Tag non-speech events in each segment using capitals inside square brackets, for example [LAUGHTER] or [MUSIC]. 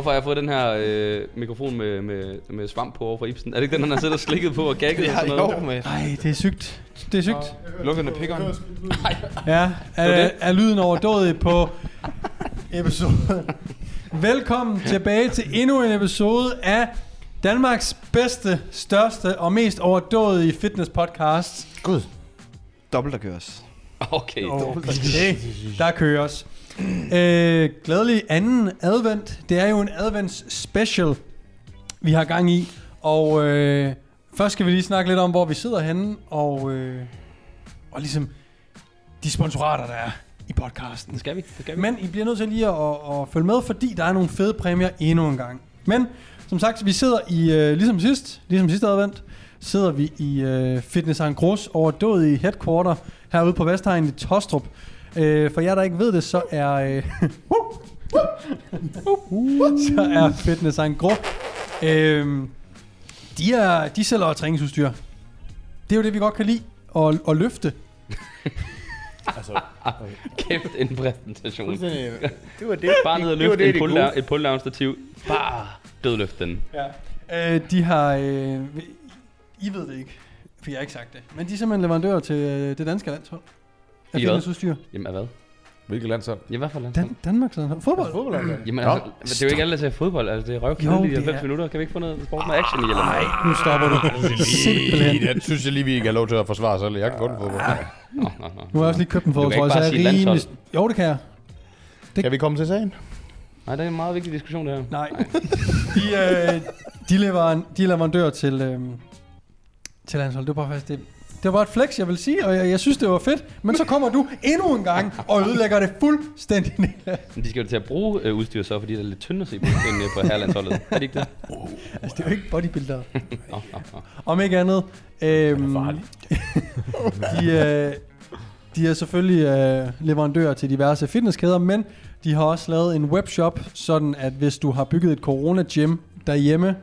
Hvorfor har jeg fået den her øh, mikrofon med, med, med svamp på over for Ibsen? Er det ikke den, han har siddet og slikket på og gagget og [LAUGHS] Ja, sådan noget? jo, Nej, det er sygt. Det er sygt. lukkende pikkeren. Ja, er, det. er lyden overdådig på episoden. Velkommen tilbage til endnu en episode af Danmarks bedste, største og mest overdådige fitness podcast. Gud. Dobbelt der køres. Okay. Okay, der køres. Øh, glædelig anden advent. Det er jo en advents special, vi har gang i. Og øh, først skal vi lige snakke lidt om, hvor vi sidder henne, og, øh, og ligesom de sponsorater, der er i podcasten. Det skal vi. Det skal vi. Men I bliver nødt til lige at, at, at følge med, fordi der er nogle fede præmier endnu en gang. Men som sagt, vi sidder i, øh, ligesom sidst, ligesom sidste advent, sidder vi i øh, Fitness Gros over i headquarter herude på Vestegnen i Tostrup. Øh, for jer, der ikke ved det, så er, øh, [LAUGHS] så er Fitness Gros, øh, de, er, de sælger træningsudstyr. Det er jo det, vi godt kan lide, at, at løfte. Altså, [LAUGHS] Kæft en præsentation. Det var det. Bare ned og løfte det, en det pull et pull down stativ. Bare dødløft den. Ja. Øh, de har... Øh, I ved det ikke, for jeg har ikke sagt det. Men de er simpelthen leverandører til øh, det danske landshold. Af fitnessudstyr. Jamen af hvad? Hvilket landshold? Ja, hvad for landshold? Dan- Danmarks landshold. Fodbold. Jamen Nå. altså, det er jo ikke alle, der ser fodbold. Altså, det er røvkedeligt i det 90 er- minutter. Kan vi ikke få noget sport med action i eller noget? Nej, nu stopper du. Simpelthen. Jeg synes jeg lige, vi ikke har lov til at forsvare selv. Jeg kan godt fodbold. Nå, nå, nå. Nu har jeg også lige købt en Du kan fodboldtrøje, ikke så bare jeg sige er rimelig... landshold. Jo, det kan jeg. Kan vi komme til sagen? Nej, det er en meget vigtig diskussion, det her. Nej. De, øh, de, leverer, de er leverandører til, øh, til landshold. Det var bare faktisk det. Det var bare et flex, jeg vil sige, og jeg, jeg synes, det var fedt. Men så kommer du endnu en gang og ødelægger det fuldstændig ned. [LAUGHS] Men de skal jo til at bruge øh, udstyr så, fordi det er lidt tyndt at se på, end øh, på herlandsholdet. Er det ikke det? [LAUGHS] Altså, det er jo ikke bodybuilder. [LAUGHS] Nå, nå. Om ikke andet. Øhm, de, øh, de er selvfølgelig øh, leverandører til diverse fitnesskæder, men de har også lavet en webshop, sådan at hvis du har bygget et corona-gym derhjemme,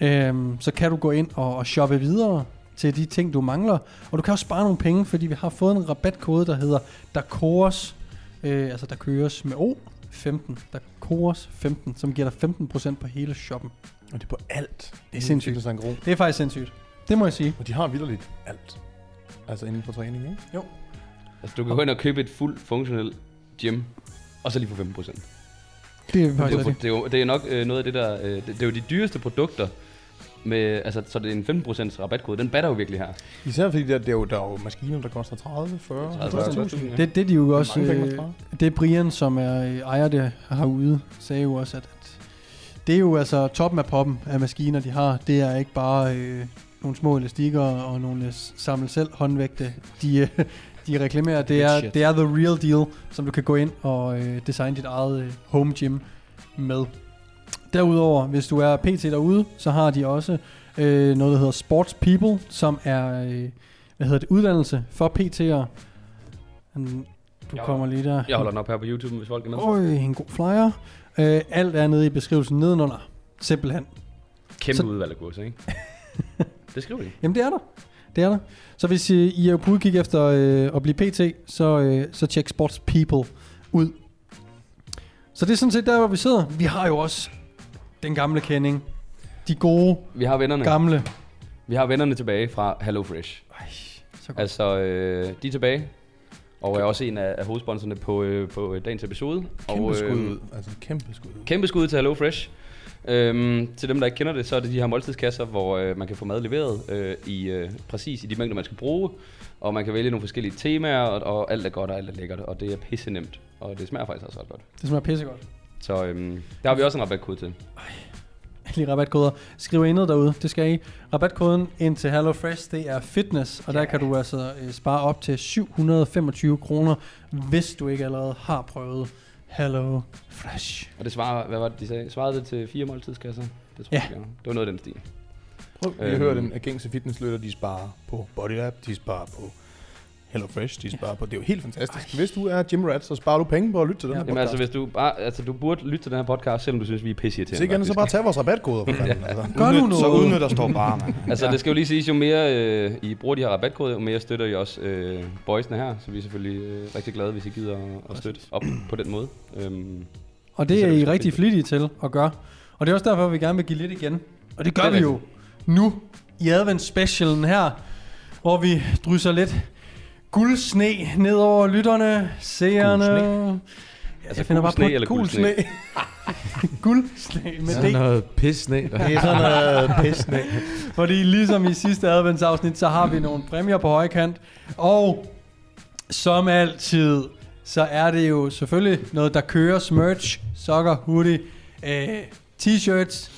øh, så kan du gå ind og, og shoppe videre til de ting, du mangler. Og du kan også spare nogle penge, fordi vi har fået en rabatkode, der hedder DAKORS, øh, altså der køres med O, 15, DAKORS 15, som giver dig 15% på hele shoppen. Og det er på alt. Det er sindssygt. Det er Gro. Det er faktisk sindssygt. Det må jeg sige. Og de har vidderligt alt. Altså inden for træning, ikke? Altså, du kan gå ind og købe et fuldt funktionelt gym, og så lige få 15 procent. Det er Det, faktisk er jo- det, er jo- det er nok øh, noget af det der... Øh, det, det er jo de dyreste produkter, med, altså, så det er en 15 procents rabatkode. Den batter jo virkelig her. Især fordi der, der, er jo, der er jo maskiner, der koster 30, 40, 30, 50 40.000, ja. Det, det de jo også, øh, det er Brian, som er øh, ejer det herude, sagde jo også, at, at det er jo altså toppen af poppen af maskiner, de har. Det er ikke bare øh, nogle små elastikker og nogle øh, samle selv håndvægte. De, øh, [LAUGHS] de reklamerer, det er, det er the real deal, som du kan gå ind og øh, designe dit eget øh, home gym med. Derudover, hvis du er PT derude, så har de også øh, noget, der hedder Sports People, som er øh, hvad hedder det, uddannelse for PT'er. Du Jeg kommer lige der. Jeg holder den op her på YouTube, hvis folk er med. Øj, en god flyer. Øh, alt er nede i beskrivelsen nedenunder. Simpelthen. Kæmpe så- udvalg af kurser, ikke? [LAUGHS] det skriver de. Jamen det er der. Det er der. Så hvis I, I er på udkig efter øh, at blive PT, så, øh, så tjek Sports People ud. Så det er sådan set der, hvor vi sidder. Vi har jo også den gamle kending. De gode, Vi har vennerne. gamle. Vi har vennerne tilbage fra HelloFresh. Ej, så godt. Altså, øh, de er tilbage. Og er også en af, af hovedsponsorerne på, øh, på dagens episode. Kæmpe og, skud øh, ud. Altså kæmpe skud ud. Kæmpe skud til HelloFresh. Øhm, til dem, der ikke kender det, så er det de her måltidskasser, hvor øh, man kan få mad leveret øh, i øh, præcis i de mængder, man skal bruge. Og man kan vælge nogle forskellige temaer, og, og alt er godt og alt er lækkert. Og det er pisse nemt. Og det smager faktisk også ret godt. Det smager pissegodt. Så øhm, der har vi også en rabatkode til. Lige rabatkoder. Skriv ind derude, det skal I. Rabatkoden ind til HelloFresh, det er fitness, og der kan du altså øh, spare op til 725 kroner, hvis du ikke allerede har prøvet HelloFresh. Og det svarer, hvad var det, de sagde? Svarede det til fire måltidskasser? Det tror Ja. jeg, det var. Noget af den stil. Prøv lige at Øhm. høre den gængse fitnesslytter, de sparer på Bodylab, de sparer på HelloFresh, de sparer på. Det er jo helt fantastisk. Hvis du er gym rat, så sparer du penge på at lytte til den Ja. her Jamen podcast. altså, hvis du bare, altså, du burde lytte til den her podcast, selvom du synes, vi er pisse Hvis ikke andet, så bare tag vores rabatkoder for fanden. [LAUGHS] Altså. Gør nu så noget. udnyt, der står bare, mand. [LAUGHS] Altså, det skal jo lige siges, jo mere øh, I bruger de her rabatkoder, jo mere støtter I også øh, boysene her. Så vi er selvfølgelig øh, rigtig glade, hvis I gider at, støtte op på den måde. Øhm, Og Det det er I rigtig flittige til at gøre. Og det er også derfor, vi gerne vil give lidt igen. Og det gør Det vi jo nu i advent specialen her, hvor vi drysser lidt guldsne ned over lytterne, seerne. Altså jeg finder bare sne på eller gul sne. [LAUGHS] Guldsne med Sådan D. noget pis ned. Der. Det er sådan noget pis, nej. Fordi ligesom i sidste adventsafsnit, så har vi nogle præmier på højkant. Og som altid, så er det jo selvfølgelig noget, der kører merch, sokker, hoodie, øh, t-shirts.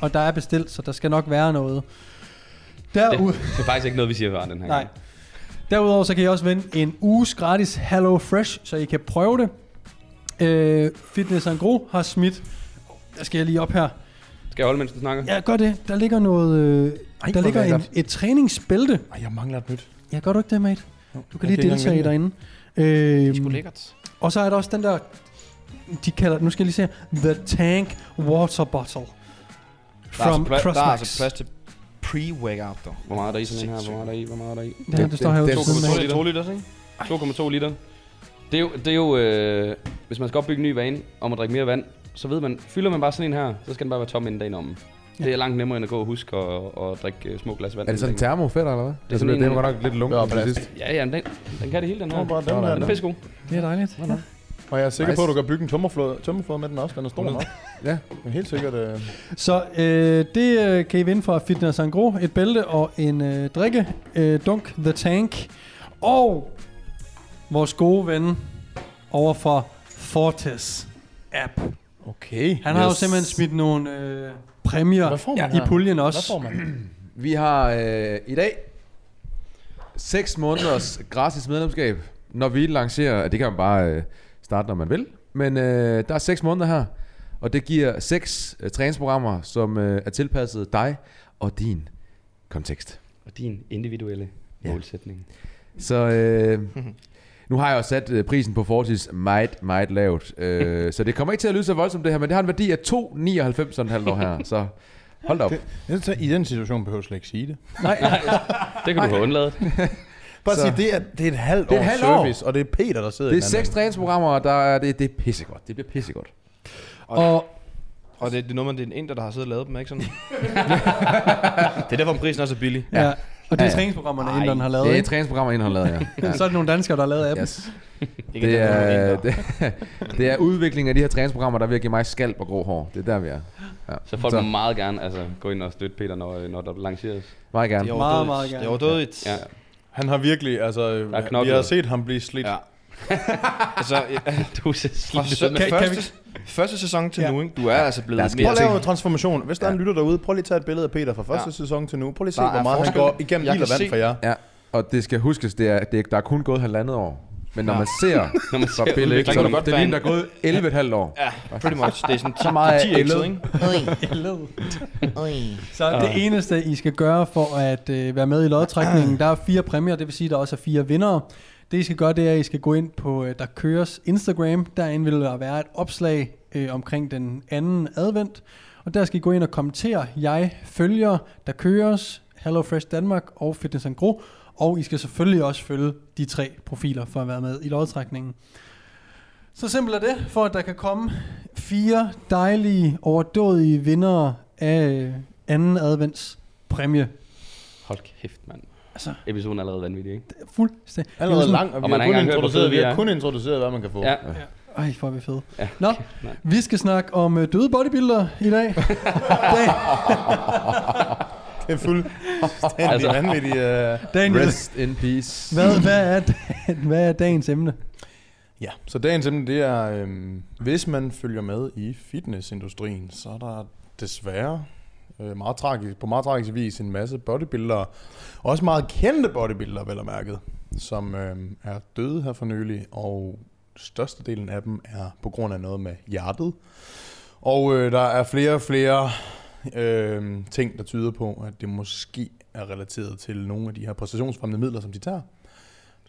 Og der er bestilt, så der skal nok være noget. Derudover, Det, det er faktisk ikke noget, vi siger hver den her nej. gang. Derudover så kan I også vinde en uges gratis Hello Fresh, så I kan prøve det. Øh, Fitness Gro har smidt. Der skal jeg lige op her. Skal jeg holde, mens du snakker? Ja, gør det. Der ligger noget... Øh, Ej, der ligger en, et træningsbælte. Ej, jeg mangler et nyt. Ja, gør du ikke det, mate? Du kan Jeg lige deltage engang derinde. Sgu Øh, lækkert. og så er der også den der, de kalder, nu skal jeg lige se, The Tank Water Bottle. Der er, From altså, pla- der er altså plads til pre-workout, dog. Hvor meget er der i sådan en her? Hvor meget er der i? Hvor meget er der i? Det, her, det står det- siden af. 2,2 liter. 2 liter, ikke? 2,2 liter. Det er jo, det er jo øh, hvis man skal opbygge en ny vane om at drikke mere vand, så ved man, fylder man bare sådan en her, så skal den bare være tom inden dagen om. Ja. Det er langt nemmere end at gå og huske at, at drikke øh, små glas vand. Er det sådan en termofætter, eller hvad? Det er, sådan sådan, det en- godt nok lidt lunken Ja, til sidst. Ja, ja, men den, den kan det hele, den her. Den. Den er pissegod. Det er dejligt. Ja. Og jeg er sikker Nice. på, at du kan bygge en tømmerflod, tømmerflod med den også. Den er stor nok. [LAUGHS] Ja. Det er helt sikkert... Øh, Så øh, det øh, kan I vinde fra Fitness Gro. Et bælte og en øh, drikke. Øh, dunk The Tank. Og vores gode ven over for Fortis app. okay. Han har jo Yes. simpelthen smidt nogle øh, præmier Hvad man i puljen Hvad også. får man? [CLEARS THROAT] Vi har øh, i dag 6 måneders gratis medlemskab, når vi lancerer, at det kan man bare øh, starte, når man vil. Men øh, der er 6 måneder her, og det giver 6 øh, træningsprogrammer, som øh, er tilpasset dig og din kontekst. Og din individuelle Ja. målsætning. Så øh, nu har jeg jo sat øh, prisen på Fortis meget, meget lavt. Øh, [LAUGHS] så det kommer ikke til at lyde så voldsomt det her, men det har en værdi af 2,99 sådan halvt år her. [LAUGHS] Så hold da op. Tager- I den situation behøver jeg slet ikke sige det. Nej, Det kan du have undladet. [LAUGHS] Bare Så- sige, det er, det er et halvt Det er et halvt år. service, og det er Peter, der sidder Det er seks træningsprogrammer, og der er, det, det er pissegodt. Det bliver pissegodt. og Og det, det er noget med, det er en inder, der har siddet og lavet dem, ikke sådan? [LAUGHS] det er derfor, prisen er så billig. Ja. Og det er Ja, ja. træningsprogrammerne, Ej, Inderen har lavet, Det er træningsprogrammer, Inderen har lavet, ja. ja. [LAUGHS] Så er det nogle danskere, der har lavet appen. Yes. [LAUGHS] Det, der er, det, det er udviklingen af de her træningsprogrammer, der vil give mig skalp og grå hår. Det er der, vi er. Ja. Så folk må meget gerne altså, gå ind og støtte Peter, når, når der lanceres. Meget gerne. Det er Meget, overdådigt. meget gerne. Det er overdådigt. Ja. Han har virkelig, altså, er vi har set ham blive slidt. Ja. [LAUGHS] altså, ja, Du ser fra slidt ud. Kan- kan første, første sæson til Ja. nu, ikke? Du er altså blevet mere Prøv at lave en transformation. Hvis der er en Ja. lytter derude, prøv lige at tage et billede af Peter fra første Ja. sæson til nu. Prøv lige at se, Der hvor meget han forskel. går igennem Jeg ild og kan vand se- for jer. Ja, og det skal huskes, det er, det er, der er kun gået halvandet år. Men når Ja. man ser [LAUGHS] Når man fra ser billedet, udviklingen. så er det være ligner, der er gået 11 et halvt år. Ja, pretty much. Det er sådan 10, Så meget 10 er ikke? ældet. Så det eneste, I skal gøre for at øh, være med i lodtrækningen, der er fire præmier, det vil sige, at der også er fire vindere. Det I skal gøre, det er, at I skal gå ind på øh, Der Køres Instagram. Derinde vil der være et opslag øh, omkring den anden advent. Og der skal I gå ind og kommentere. Jeg følger Der Køres, HelloFresh Danmark og Fitness Gro. Og I skal selvfølgelig også følge de tre profiler for at være med i lodtrækningen. Så simpelt er det, for at der kan komme fire dejlige, overdådige vindere af anden advents præmie. Hold kæft, mand. Altså, Episoden er allerede vanvittig, ikke? det er fuldstændig. Allerede Det er jo lang, og Og vi man har kun introduceret, vi vi har er. kun introduceret, hvad man kan få. Ja. sådan- Ej, hvor er vi fede. Ja. Nå, Nej. vi skal snakke om øh, døde bodybuildere i dag. [LAUGHS] dag. Det er fuldstændig [LAUGHS] Altså- vanvittigt. Uh... Daniel, Rest in peace. hvad, hvad, er, hvad er dagens emne? Ja, så dagens emne, det er, øhm, hvis man følger med i fitnessindustrien, så er der desværre øh, meget tragisk, på meget tragisk vis en masse bodybuildere, også meget kendte bodybuildere, vel og mærket, som øhm, er døde her for nylig, og størstedelen af dem er på grund af noget med hjertet. Og øh, der er flere og flere øh, ting, der tyder på, at det måske er relateret til nogle af de her præstationsfremmende midler, som de tager.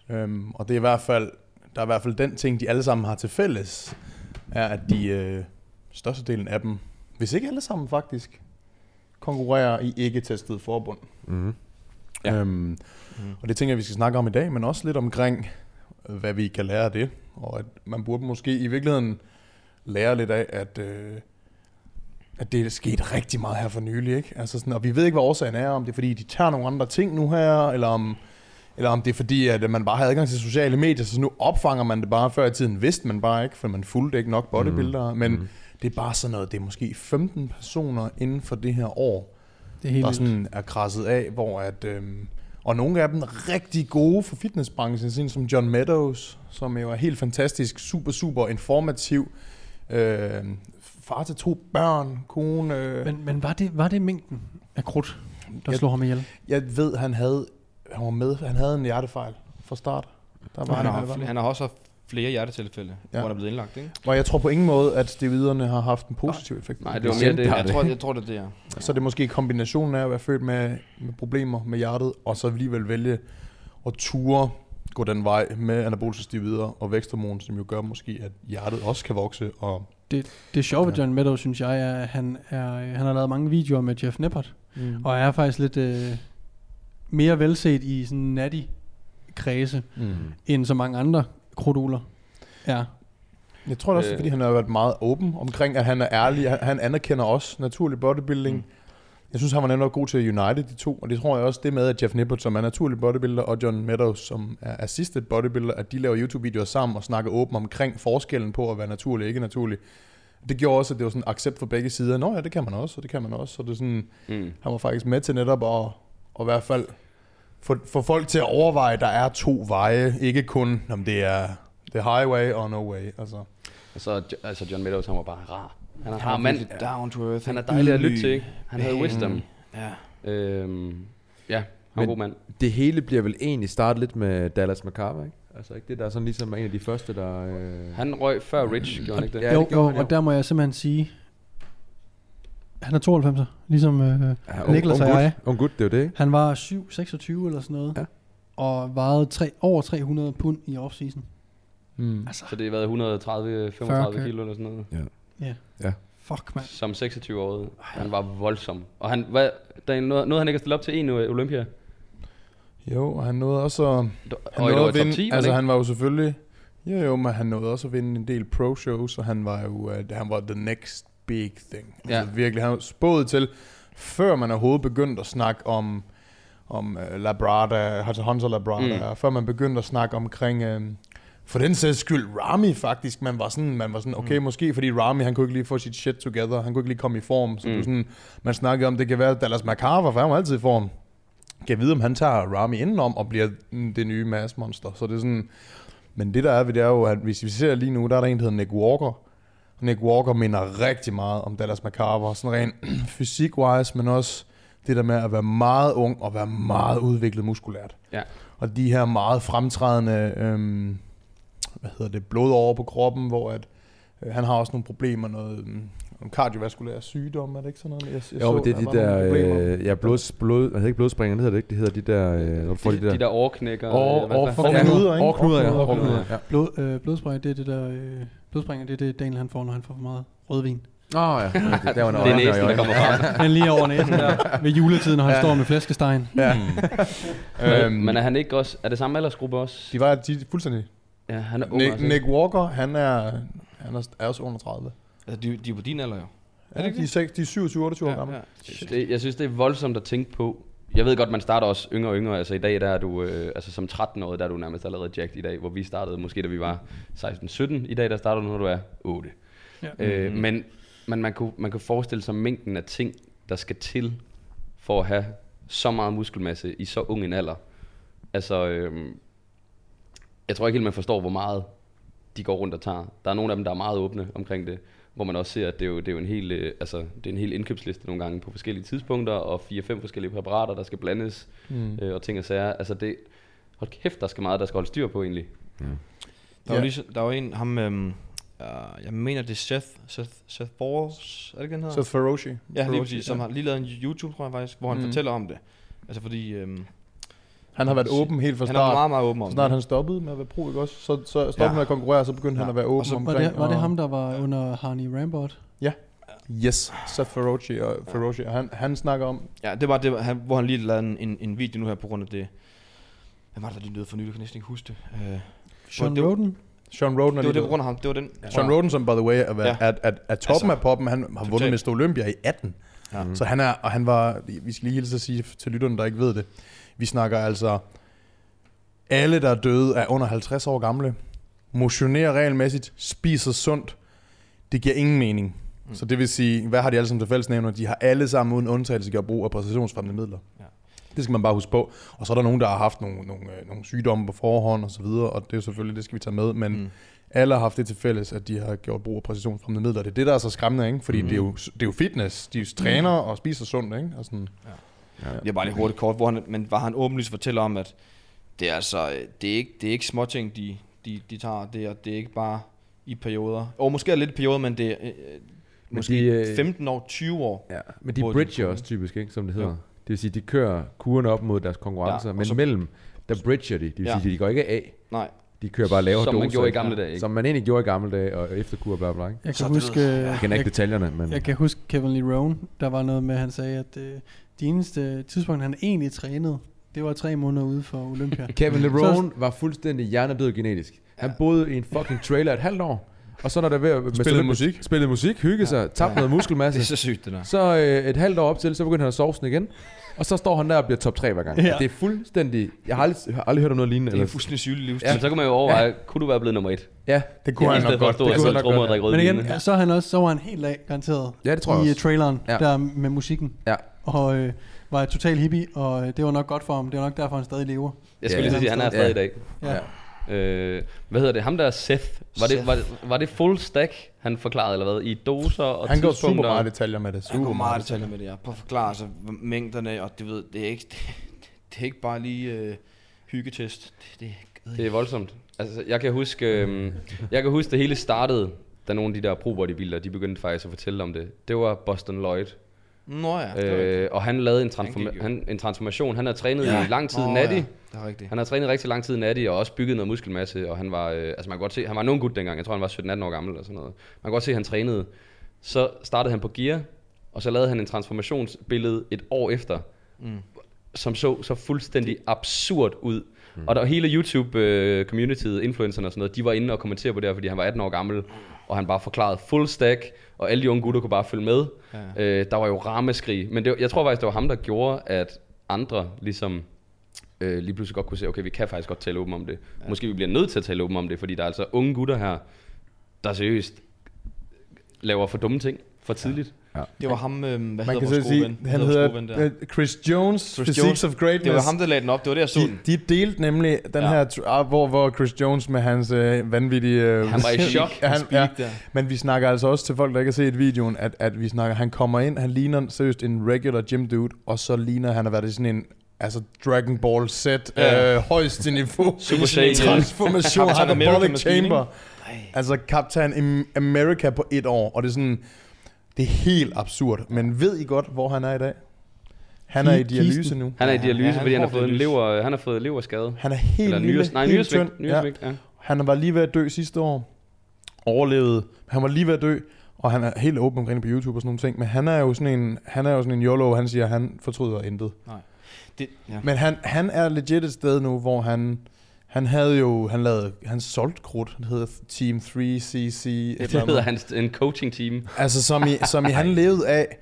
Øhm, og det er i hvert fald, der er i hvert fald den ting, de alle sammen har til fælles, er, at de øh, størstedelen af dem, hvis ikke alle sammen faktisk, konkurrerer i ikke-testet forbund. Mm-hmm. Ja. Øhm, Mm. og det tænker jeg, vi skal snakke om i dag, men også lidt omkring, hvad vi kan lære af det. Og at man burde måske i virkeligheden lære lidt af, at øh, at det er sket rigtig meget her for nylig, ikke? Altså sådan, og vi ved ikke, hvad årsagen er, om det er fordi, de tager nogle andre ting nu her, eller om, eller om det er fordi, at man bare har adgang til sociale medier, så nu opfanger man det bare. Før i tiden vidste man bare ikke, for man fulgte ikke nok bodybuildere, mm. men mm. det er bare sådan noget, det er måske 15 personer inden for det her år, Det er helt der sådan er krasset af, hvor at, øhm, og nogle af dem er rigtig gode for fitnessbranchen, sådan som John Meadows, som jo er helt fantastisk, super, super informativ, øh, far til to børn, kone, øh, Men, men var, det, var det mængden af krudt, der Jeg- slog ham ihjel? jeg ved, han havde, han var med, han havde en hjertefejl fra start. Der var Han han, har, han, har også haft flere hjertetilfælde, Ja. ja. hvor han er blevet indlagt, ikke? og jeg tror på ingen måde, at steroiderne har haft en positiv effekt. Nej, det var mere det. Jeg det. tror, jeg tror, det er det, er. Så det er måske kombinationen af at være født med, med problemer med hjertet, og så alligevel vælge at ture gå den vej med anaboliske steroider og væksthormon, som jo gør måske, at hjertet også kan vokse. Og, Det sjove ved Ja. John Meadows, synes jeg, er, at han, er, han har lavet mange videoer med Jeff Nippert, mm. og er faktisk lidt øh, mere velset i sådan natty kredse, Mm. end så mange andre krudtuler. Ja, Jeg tror det også, Øh. fordi han har været meget åben omkring, at han er ærlig. Han, han anerkender også naturlig bodybuilding. Mm. Jeg synes, han var nemlig god til United, de to. Og det tror jeg også, det med, at Jeff Nippert, som er naturlig bodybuilder, og John Meadows, som er assisted bodybuilder, at de laver YouTube-videoer sammen og snakker åben omkring forskellen på at være naturlig og ikke naturlig. Det gjorde også, at det var sådan accept for begge sider. Nå ja, det kan man også, og det kan man også. Så det er sådan, Mm. han var faktisk med til netop at, at i hvert fald få, få folk til at overveje, at der er to veje. Ikke kun, om det er the highway or no way. Altså. Og så altså John Meadows, han var bare rar. Han er er mand. down to earth. Han er dejlig at lytte til, ikke? Han havde wisdom. Ja. Øhm, ja, han en god mand. Det hele bliver vel egentlig startet lidt med Dallas McCarver, ikke? Altså ikke det, der er sådan ligesom en af de første, der... Øh... Han røg før Rich, gjorde han ikke det? Ja, jo, det jo, han, jo. og der må jeg simpelthen sige, han er 92'er, ligesom øh, Ja, Niklas og jeg. Ung gut, det er jo det, ikke? Han var 7, 26 eller sådan noget, Ja. og vejede tre, over 300 pund i offseason. Mm. Altså, Så det har været 130 40 35 kg. kilo eller sådan noget. Fuck mand. Som 26 år. Han var voldsom. Og han, hvad, der er noget, noget han ikke at stille op til en øh, Olympia. Jo, og han nåede også at, han og nåede at vinde, 10, altså han var jo selvfølgelig, jo jo, men han nåede også at vinde en del pro-shows, og han var jo, uh, han var the next big thing. Ja. Altså virkelig, han spået til, før man overhovedet begyndte at snakke om, om uh, Labrada, altså Hunter Labrada, mm. før man begyndte at snakke omkring, uh, for den sags skyld, Rami faktisk, man var sådan, man var sådan okay, mm. måske fordi Rami, han kunne ikke lige få sit shit together, han kunne ikke lige komme i form, så mm. Sådan, man snakkede om, det kan være Dallas McCarver, for han var altid i form. Kan vide, om han tager Rami indenom og bliver det nye massmonster. Så det er sådan... Men det der er ved det er jo, at hvis vi ser lige nu, der er der en, der hedder Nick Walker. Nick Walker minder rigtig meget om Dallas McCarver. Sådan rent [CLEARS THROAT] fysik-wise, men også det der med at være meget ung og være meget udviklet muskulært. Ja. Og de her meget fremtrædende, øhm, hvad hedder det, blod over på kroppen, hvor at, øh, han har også nogle problemer, noget, mm, nogle kardiovaskulære sygdomme, er det ikke sådan noget? Jeg, jeg Jo, men det er der de der... Øh, ja, blods, blod, altså ikke blodspringer, det hedder det ikke. Det hedder de der... Øh, hvor du får de, De, de der overknækker. År- øh, hvad- år- hvad- for- Og Ja. knuder, ikke? Årknuder, ja. Årknuder, ja. Blod, øh, blodspring, det er det der, øh, blodspringer, det er det Daniel han får, når han får for meget rødvin. Åh, oh, ja. Det, der var Det er næsten, der kommer frem. [LAUGHS] Han lige over næsen der, ved juletiden, når han står med flæskestegen. Ja. [LAUGHS] Øhm, Men er han ikke også... Er det samme aldersgruppe også? de var de, fuldstændig. Ja, han er ung Nick, også. Nick Walker, han er, han er, er også under 30. Altså, de, de er på din alder jo. Er det ikke de, er seks- de er 27 28 år gamle? Det, jeg synes, det er voldsomt at tænke på. Jeg ved godt, man starter også yngre og yngre. Altså i dag, der er du, øh, altså som 13-årig, der er du nærmest allerede jacked i dag, hvor vi startede måske, da vi var 16-17. I dag, der starter du, når du er 8. Ja. Øh, men men man, kunne, man kan forestille sig mængden af ting, der skal til for at have så meget muskelmasse i så ung en alder. Altså, øhm, jeg tror ikke helt, man forstår, hvor meget de går rundt og tager. Der er nogle af dem, der er meget åbne omkring det, hvor man også ser, at det er jo, det er jo en hel, øh, altså, det er en hel indkøbsliste nogle gange på forskellige tidspunkter, og fire-fem forskellige præparater, der skal blandes, Mm. øh, og ting og sager. Altså det, hold kæft, der skal meget, der skal holde styr på egentlig. Der, Ja. var lige, der var en, ham, øhm, uh, jeg mener det er Seth, Seth, Seth Bowles, er det ikke den hedder? Så Feroci. ja, lige Feroci, præcis, som har lige lavet en YouTube, tror jeg faktisk, hvor han Mm. mm. fortæller om det. Altså fordi, øhm, Han har været åben helt fra han er start. meget, meget åben om Så snart han stoppede med at være pro, ikke også? Så, så stoppede Ja. med at konkurrere, så begyndte ja. han Ja. at være åben Og så Var omkring. det, var det ham, der var under Harney Rambert? Yes, Seth Feroci og Feroci. Og han, han snakker om, Ja, det var det, han, hvor han lige lavede en, en, en video nu her på grund af det. Hvad var det, der lige lød for nylig? Jeg kan næsten ikke huske det. Uh, Sean det- Roden? Sean Roden er Det var det på grund af ham. Det var den. Sean Roden, som by the way er, ja. Ja. er, er, er toppen Altså, af poppen, han har vundet. Mr. Olympia i 18. Ja. Så han er, og han var, vi skal lige hilse at sige til lytterne, der ikke ved det, vi snakker altså, alle der er døde er under 50 år gamle, motionerer regelmæssigt, spiser sundt, det giver ingen mening. Mm. Så det vil sige, hvad har de alle sammen til fællesnævner? De har alle sammen uden undtagelse gjort brug af præstationsfremmende midler. Ja. Det skal man bare huske på. Og så er der nogen, der har haft nogle, nogle, øh, nogle sygdomme på forhånd og så videre, og det er jo selvfølgelig, det skal vi tage med, men mm. alle har haft det til fælles, at de har gjort brug af præstationsfremmende midler. Det er det, der er så skræmmende, ikke? Fordi mm. det, er jo, det er jo fitness. De træner og spiser sundt, ikke? Og sådan. Jeg bare lige hurtigt kort, hvor han, men var han åbenlyst fortæller om, at det er altså, øh, det er ikke, det er ikke småting, de, de, de tager. Det er, det er ikke bare i perioder. Og måske er det lidt i perioder, men det er øh, måske de, øh, 15 år, 20 år. Ja, men de de bridger kunne- også typisk, ikke, som det hedder. Jo. Det vil sige, de kører kurerne op mod deres konkurrencer, Ja, og men så- mellem, der bridger de. Det vil Ja. sige, de går ikke af. Nej, De kører bare lavere Som man gjorde i gamle dage, ikke? Som man egentlig gjorde i gamle dage, og efter kur, bla bla, ikke? Jeg Så kan det huske, øh, Jeg kender ikke detaljerne, men... jeg kan huske Kevin Lee Rowan, der var noget med, han sagde, at øh, de eneste tidspunkt, han egentlig trænede, det var tre måneder ude for Olympia. [LAUGHS] Kevin LeBron var fuldstændig hjernedød genetisk. Han boede i en fucking trailer et halvt år, og så når der ved at- med- musik. spillede musik, hygge sig, tabte noget muskelmasse. [LAUGHS] det er så sygt, det der. Så øh, et halvt år op til, så begynder han at sove sådan igen. Og så står han der og bliver top 3 hver gang. Ja. Ja. Det er fuldstændig... Jeg har aldrig, jeg har aldrig hørt om noget lignende. Det er fuldstændig sygelig livsstil. Ja. Men så kan man jo overveje, kunne du være blevet nummer et? ja, Det kunne han nok godt. stå Det kunne han nok godt, Men igen, så, er han også, så var han helt af, garanteret, ja, det tror jeg i også. traileren, Ja. der med musikken. Ja. Og øh, var et total hippie, og øh, det var nok godt for ham. Det var nok derfor, han stadig lever. Jeg skulle Ja. lige sige, at han er stadig i dag. Ja. Ja. Øh, hvad hedder det? Ham der Seth. Var det, Seth. var, det, var det full stack, han forklarede, eller hvad? I doser og Han går super meget detaljer med det. Han Super går meget detaljer med det, ja. På at forklare altså, mængderne, og det ved, det er ikke, det, det er ikke bare lige øh, hyggetest. Det, det, Det er voldsomt. Altså, jeg kan huske, øh, jeg kan huske, det hele startede, da nogle af de der pro bodybuildere, de begyndte faktisk at fortælle om det. Det var Boston Lloyd. Nå ja. Øh, og han lavede en, Han gik jo. han, en transformation. Han havde trænet Ja. i lang tid Nå, natty. ja. Det er rigtigt. Han havde trænet rigtig lang tid natty, og også bygget noget muskelmasse. Og han var, øh, altså man kan godt se, han var en ung gut dengang. Jeg tror, han var 17-18 år gammel eller sådan noget. Man kan godt se, at han trænede. Så startede han på gear, og så lavede han en transformationsbillede et år efter, Mm. som så så fuldstændig absurd ud. Mm. Og der hele YouTube-communityet, influencerne og sådan noget, de var inde og kommentere på det her, fordi han var 18 år gammel, og han bare forklarede full stack, og alle de unge gutter kunne bare følge med. Ja. Øh, der var jo rammeskrig, men det, jeg tror faktisk, det var ham, der gjorde, at andre ligesom øh, lige pludselig godt kunne se, okay, vi kan faktisk godt tale åben om det. Ja. Måske vi bliver nødt til at tale åben om det, fordi der er altså unge gutter her, der seriøst laver for dumme ting for tidligt. Det var ham, øh, hvad Man hedder kan vores så gode sige, ven? Han hedder der? øh, Chris Jones, Chris Physiques Jones. of Greatness. Det var ham, der lagde den op. Det var det, jeg så de, den. de delte nemlig den Ja. her, ah, hvor, hvor Chris Jones med hans øh, vanvittige... Øh, Han var i [LAUGHS] chok. Ja, han, ja, der. men vi snakker altså også til folk, der ikke har set videoen, at, at vi snakker, han kommer ind, han ligner seriøst en regular gym dude, og så ligner han at være i sådan en altså Dragon Ball Z, Ja. øh, højeste niveau, [LAUGHS] Super Saiyan. transformation, hyperbolic chamber. Nej. Altså Captain Am- America på et år, og det er sådan, det er helt absurd. Men ved I godt, hvor han er i dag? Han er i dialyse nu. Han er i dialyse, ja, han fordi han har fået en dialyse. lever, han har fået leverskade. Han er helt Eller lille, nyres, nej, helt nyresvigt. tynd. Ja. Nyresvigt, ja. Han var lige ved at dø sidste år. Overlevede. Han var lige ved at dø. Og han er helt åben omkring på YouTube og sådan nogle ting. Men han er jo sådan en, han er jo sådan en YOLO. Han siger, at han fortryder intet. Det, ja. Men han, han er legit et sted nu, hvor han... Han havde jo, han lavede, han solgte krudt, det hedder Team 3CC. et Det hedder hans en coaching team. Altså som i, som i [LAUGHS] han levede af,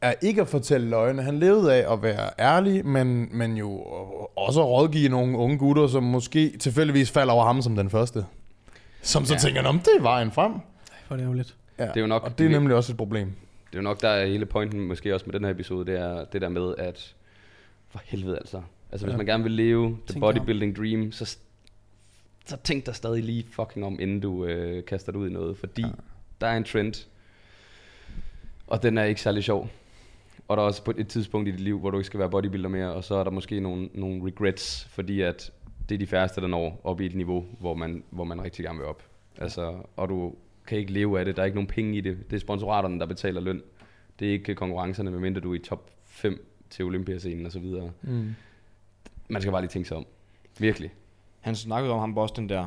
er ikke at fortælle løgne. Han levede af at være ærlig, men, men jo også at rådgive nogle unge gutter, som måske tilfældigvis falder over ham som den første. Som så ja. tænker, om det er vejen frem. For det er jo lidt. Ja. Det er jo nok- og det er nemlig også et problem. Det er jo nok, der er hele pointen, måske også med den her episode, det er det der med, at for helvede altså. Altså hvis Ja. man gerne vil leve the bodybuilding dream, så, så tænk dig stadig lige fucking om, inden du øh, kaster dig ud i noget. Fordi ja. der er en trend, og den er ikke særlig sjov. Og der er også på et tidspunkt i dit liv, hvor du ikke skal være bodybuilder mere, og så er der måske nogle, nogle regrets, fordi at det er de færreste, der når op i et niveau, hvor man, hvor man rigtig gerne vil op. Altså, og du kan ikke leve af det, der er ikke nogen penge i det. Det er sponsoraterne, der betaler løn. Det er ikke konkurrencerne, medmindre du er i top 5 til Olympiascenen og så videre. Mm. Man skal bare lige tænke sig om. Virkelig. Han snakkede om ham Boston der.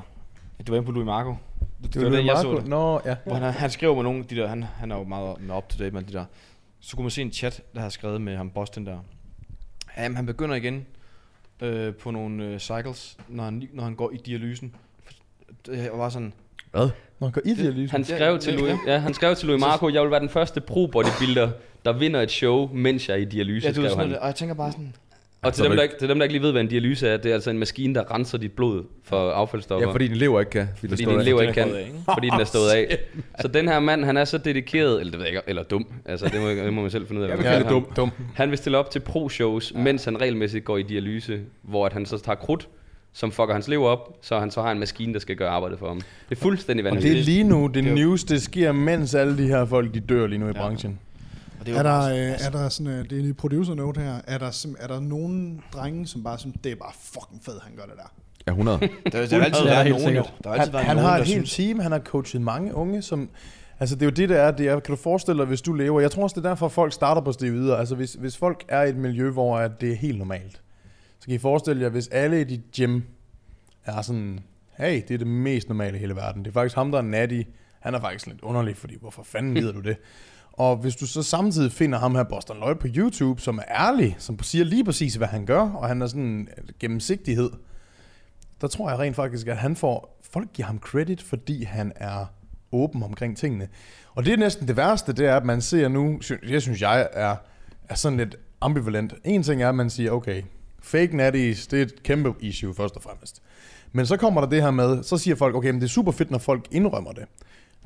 Det var inde på Louis Marco. Det, Det var det, jeg så det. Nå, ja. Hvor han, han skrev med nogle af de der, han, han er jo meget med up to date med det der. Så kunne man se en chat, der har skrevet med ham Boston der. Jamen, han begynder igen øh, på nogle øh, cycles, når han, når han går i dialysen. Det var sådan, Hvad? Nå, går I dialyse? Han skrev til Louis, ja, han skrev til Louis Marco, jeg vil være den første pro-bodybuilder, der vinder et show, mens jeg er i dialyse, ja, du skrev sådan han. noget, og jeg tænker bare sådan, Og til dem, der ikke, til dem, der ikke lige ved, hvad en dialyse er, det er altså en maskine, der renser dit blod for affaldsstoffer. Ja, fordi din lever ikke kan. fordi der din lever den ikke er kan, gået af, ikke? [LAUGHS] fordi den er stået af. Så den her mand, han er så dedikeret, eller det ved jeg ikke, eller dum, altså det må, det må man selv finde ud af. Jeg vil ham. dum. Han vil stille op til pro-shows, mens han regelmæssigt går i dialyse, hvor at han så tager krudt, som fucker hans lever op, så han så har en maskine, der skal gøre arbejdet for ham. Det er fuldstændig Og det er vanvittigt. lige nu, det det news, det sker, mens alle de her folk, de dør lige nu i branchen. Og det Er bare der, sådan, øh, altså, er der sådan, øh, det er en ny producer note her, er der, sim- er der nogen drenge, som bare synes, det er bare fucking fedt, han gør det der? Ja, 100. [LAUGHS] der, der altid Det er været nogen, jo. Der altid Han, han nogen, har der et helt team, han har coachet mange unge, som... Altså det er jo det, der er, det er, kan du forestille dig, hvis du lever... Jeg tror også, det er derfor, folk starter på steroider. Altså hvis, hvis folk er i et miljø, hvor at det er helt normalt, så kan I forestille jer, hvis alle i dit gym er sådan, hey, det er det mest normale i hele verden. Det er faktisk ham, der er natty. Han er faktisk lidt underlig, fordi hvorfor fanden gider du det? [LAUGHS] Og hvis du så samtidig finder ham her, Boston Lloyd, på YouTube, som er ærlig, som siger lige præcis, hvad han gør, og han er sådan øh, gennemsigtighed, der tror jeg rent faktisk, at han får, folk giver ham credit, fordi han er åben omkring tingene. Og det er næsten det værste, det er, at man ser nu, jeg synes jeg er, er sådan lidt ambivalent. En ting er, at man siger, okay, fake natties, det er et kæmpe issue først og fremmest. Men så kommer der det her med, så siger folk, okay, men det er super fedt, når folk indrømmer det.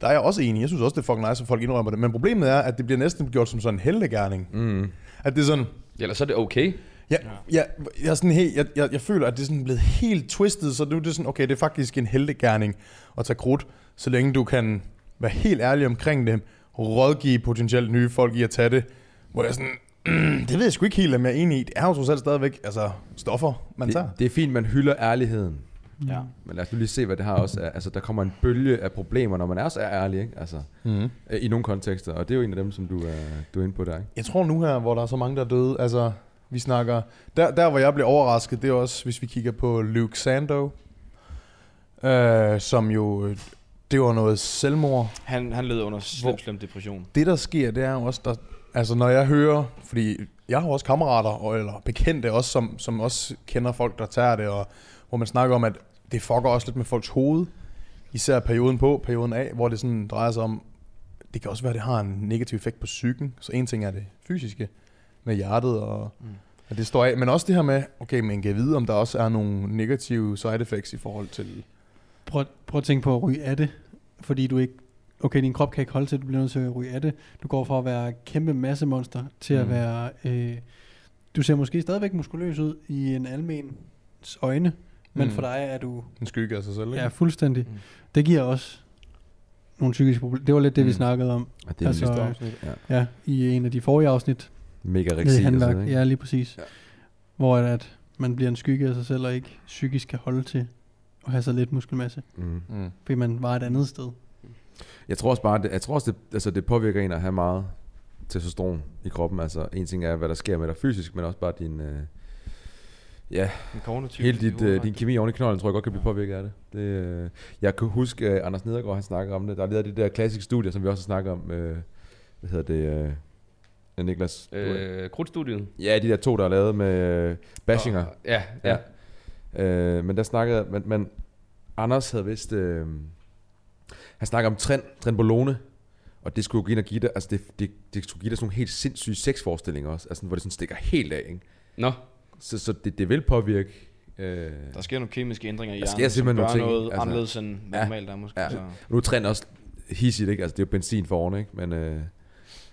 Der er jeg også enig. Jeg synes også, det er fucking nice, at folk indrømmer det. Men problemet er, at det bliver næsten gjort som sådan en heldegærning. Mm. At det er sådan, Ja, Eller så er det okay. Ja, ja. Jeg, er sådan helt, jeg, jeg, jeg føler, at det er sådan blevet helt twistet, så nu er det sådan, okay, det er faktisk en heldegærning at tage krudt, så længe du kan være helt ærlig omkring det, rådgive potentielt nye folk i at tage det, hvor jeg sådan, mm, [CLEARS THROAT] det ved jeg sgu ikke helt, om jeg er enig i. Det er jo trods alt stadigvæk altså, stoffer, man tager. Det, det er fint, man hylder ærligheden. Ja. Men lad os nu lige se, hvad det har også er. Altså, der kommer en bølge af problemer, når man er så ærlig, ikke? Altså, Mm. øh, i nogle kontekster. Og det er jo en af dem, som du er, du er inde på der, ikke? Jeg tror nu her, hvor der er så mange, der er døde, altså, vi snakker, der, der hvor jeg blev overrasket, det er også, hvis vi kigger på Luke Sando, øh, som jo, øh, det var noget selvmord, Han, han led under slem, slem depression. det der sker, det er jo også, der, altså når jeg hører, fordi jeg har også kammerater, og, eller bekendte også, som, som også kender folk, der tager det, og hvor man snakker om, at det fucker også lidt med folks hoved, især perioden på, perioden af, hvor det sådan drejer sig om, det kan også være, at det har en negativ effekt på psyken, så en ting er det fysiske, med hjertet, og, mm. og det står af, men også det her med, okay, man kan vide, om der også er nogle negative side effects i forhold til, Prøv, prøv at tænke på at ryge af det, fordi du ikke... Okay, din krop kan ikke holde til, at du bliver nødt til at ryge af det. Du går fra at være kæmpe massemonster til at Mm. være... Øh, du ser måske stadigvæk muskuløs ud i en almens øjne, men Mm. for dig er du en skygge af sig selv, ikke? ja, fuldstændig. Mm. Det giver også nogle psykiske problemer. Det var lidt det, vi Mm. snakkede om Og det er Altså, øh, afsnit. Ja. ja, i en af de forrige afsnit. Mega Nede i rexi og sådan ikke? Ja, lige præcis. Ja. Ja. Hvor at, at man bliver en skygge af sig selv, og ikke psykisk kan holde til at have så lidt muskelmasse. Mm. Mm. Fordi man var et andet sted. Jeg tror også bare, det, jeg tror også, det, altså, det påvirker en at have meget testosteron i kroppen. Altså, en ting er, hvad der sker med dig fysisk, men også bare din... Øh, ja, hele dit, øh, din kemi oven i knolden, tror jeg godt kan blive påvirket af det. det øh, jeg kan huske, øh, Anders Nedergaard, han snakker om det. Der er lavet det der klassiske studie, som vi også har snakket om. Øh, hvad hedder det? Øh, Niklas? Øh, krudtstudiet. Ja, de der to, der er lavet med øh, bashinger. Og- Ja, ja. Ja. Øh, men der snakkede, men, men Anders havde vist, øh, han snakkede om tren, trenbolone, og det skulle jo give ind og give dig, altså det, det, det skulle give dig sådan nogle helt sindssyge sexforestillinger også, altså hvor det sådan stikker helt af, ikke? Nå, Så, så det, det vil påvirke, øh, Der sker nogle kemiske ændringer i Der sker hjernen, som gør nogle ting, noget altså. anderledes end Ja. normalt er måske. Ja. Så. nu er tren også hissigt, ikke? Altså det er jo benzin for årene, ikke? Men øh,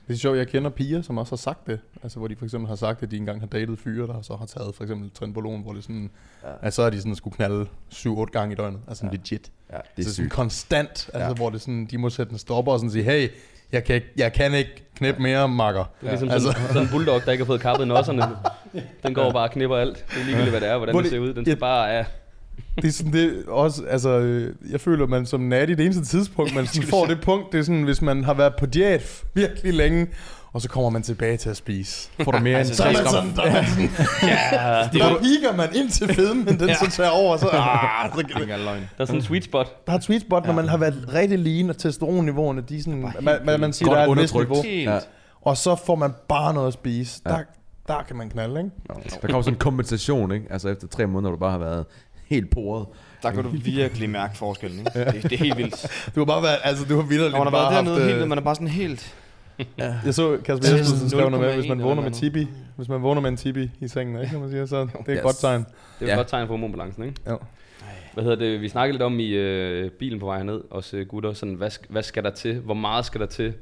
Det er sjovt, jeg kender piger, som også har sagt det. Altså, hvor de for eksempel har sagt, at de engang har datet fyre, der så har taget for eksempel trenbolon, hvor det sådan, ja. altså, så er de sådan skulle knalde 7-8 gange i døgnet. Altså Ja. ja. legit. ja, Det er er sådan sygt. konstant, altså, Ja. hvor det sådan, de må sætte en stopper og sådan sige, hey, jeg kan ikke, jeg kan ikke knæppe mere, makker. det er ligesom altså- sådan, sådan en bulldog, der ikke har fået kappet nosserne. [LAUGHS] Den går bare og knipper alt. Det er ligegyldigt, hvad det er, hvordan Hvor det det- ser ud. Den skal Ja. bare er... Det er sådan det også, altså, øh, jeg føler, man som natty, det eneste tidspunkt, man sådan [LAUGHS] får det punkt, det er sådan, hvis man har været på diæt virkelig længe, og så kommer man tilbage til at spise. Får du mere [LAUGHS] end Altså, så man tre sådan, der, er man sådan, Ja, der piker man ind til fedmen, den så tager over, så, [LAUGHS] ah, så det er ikke løgn. Der er sådan en sweet spot. Der er et sweet spot, når man har været rigtig lean, og testosteronniveauerne, de er sådan, man, man, man siger, Godt der er et vist niveau, Helt. og så får man bare noget at spise. Ja. Der, der kan man knalde, ikke? Der kommer sådan en kompensation, ikke? Altså efter tre måneder, hvor du bare har været helt poret. Der kan du virkelig mærke forskellen, ikke? Det, det er helt vildt. [LAUGHS] Du har bare været, altså du har vildt man har bare været haft... dernede helt, øh, man er bare sådan helt... Jeg så Kasper er Jespersen skrev noget med, hvis 0,1 man vågner med tibi, hvis man vågner med en tibi i sengen, ikke, kan man sige, så det er et Yes. godt tegn. Det er et Ja. godt tegn for hormonbalancen, ikke? Ja. Hvad hedder det? Vi snakkede lidt om i øh, bilen på vej herned, os øh, gutter, sådan, hvad, hvad skal der til? Hvor meget skal der til,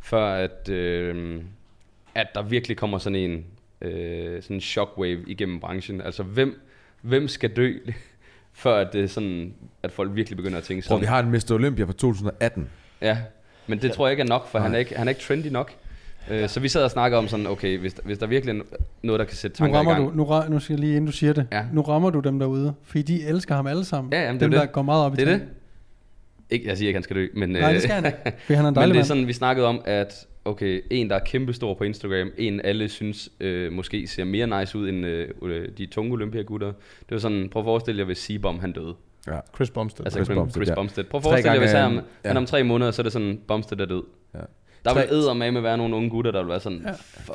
før at, øh, at der virkelig kommer sådan en øh, sådan en shockwave igennem branchen? Altså, hvem, hvem skal dø, [LAUGHS] før at, det er sådan, at folk virkelig begynder at tænke sådan? vi har en Mr. Olympia fra 2018. Ja, men det tror jeg ikke er nok, for han er Nej. ikke, han er ikke trendy nok. Øh, så vi sad og snakkede om sådan, okay, hvis, der- hvis der virkelig er noget, der kan sætte Nu tanker i rammer gang. du, nu, ra- nu skal jeg lige, inden du siger det, Ja. nu rammer du dem derude, fordi de elsker ham alle sammen. Ja, jamen, det dem, det. der går meget op i Det er det. Ikke, jeg siger ikke, han skal dø, men... Nej, det øh, skal han ikke, fordi han er en [LAUGHS] Men det er sådan, vi snakkede om, at okay, en, der er kæmpestor på Instagram, en alle synes øh, måske ser mere nice ud end øh, de tunge olympiagutter. Det var sådan, prøv at forestille jer, hvis Seabom han døde. Chris Bumstead. Altså Chris Chris, Bumstead, Chris ja. Bumstead. Prøv at forestille jer, hvis han, ja. han om tre måneder, så er det sådan, Bumstead er død. Ja. Der vil eddermame være nogle unge gutter, der vil være sådan, Ja. fuck.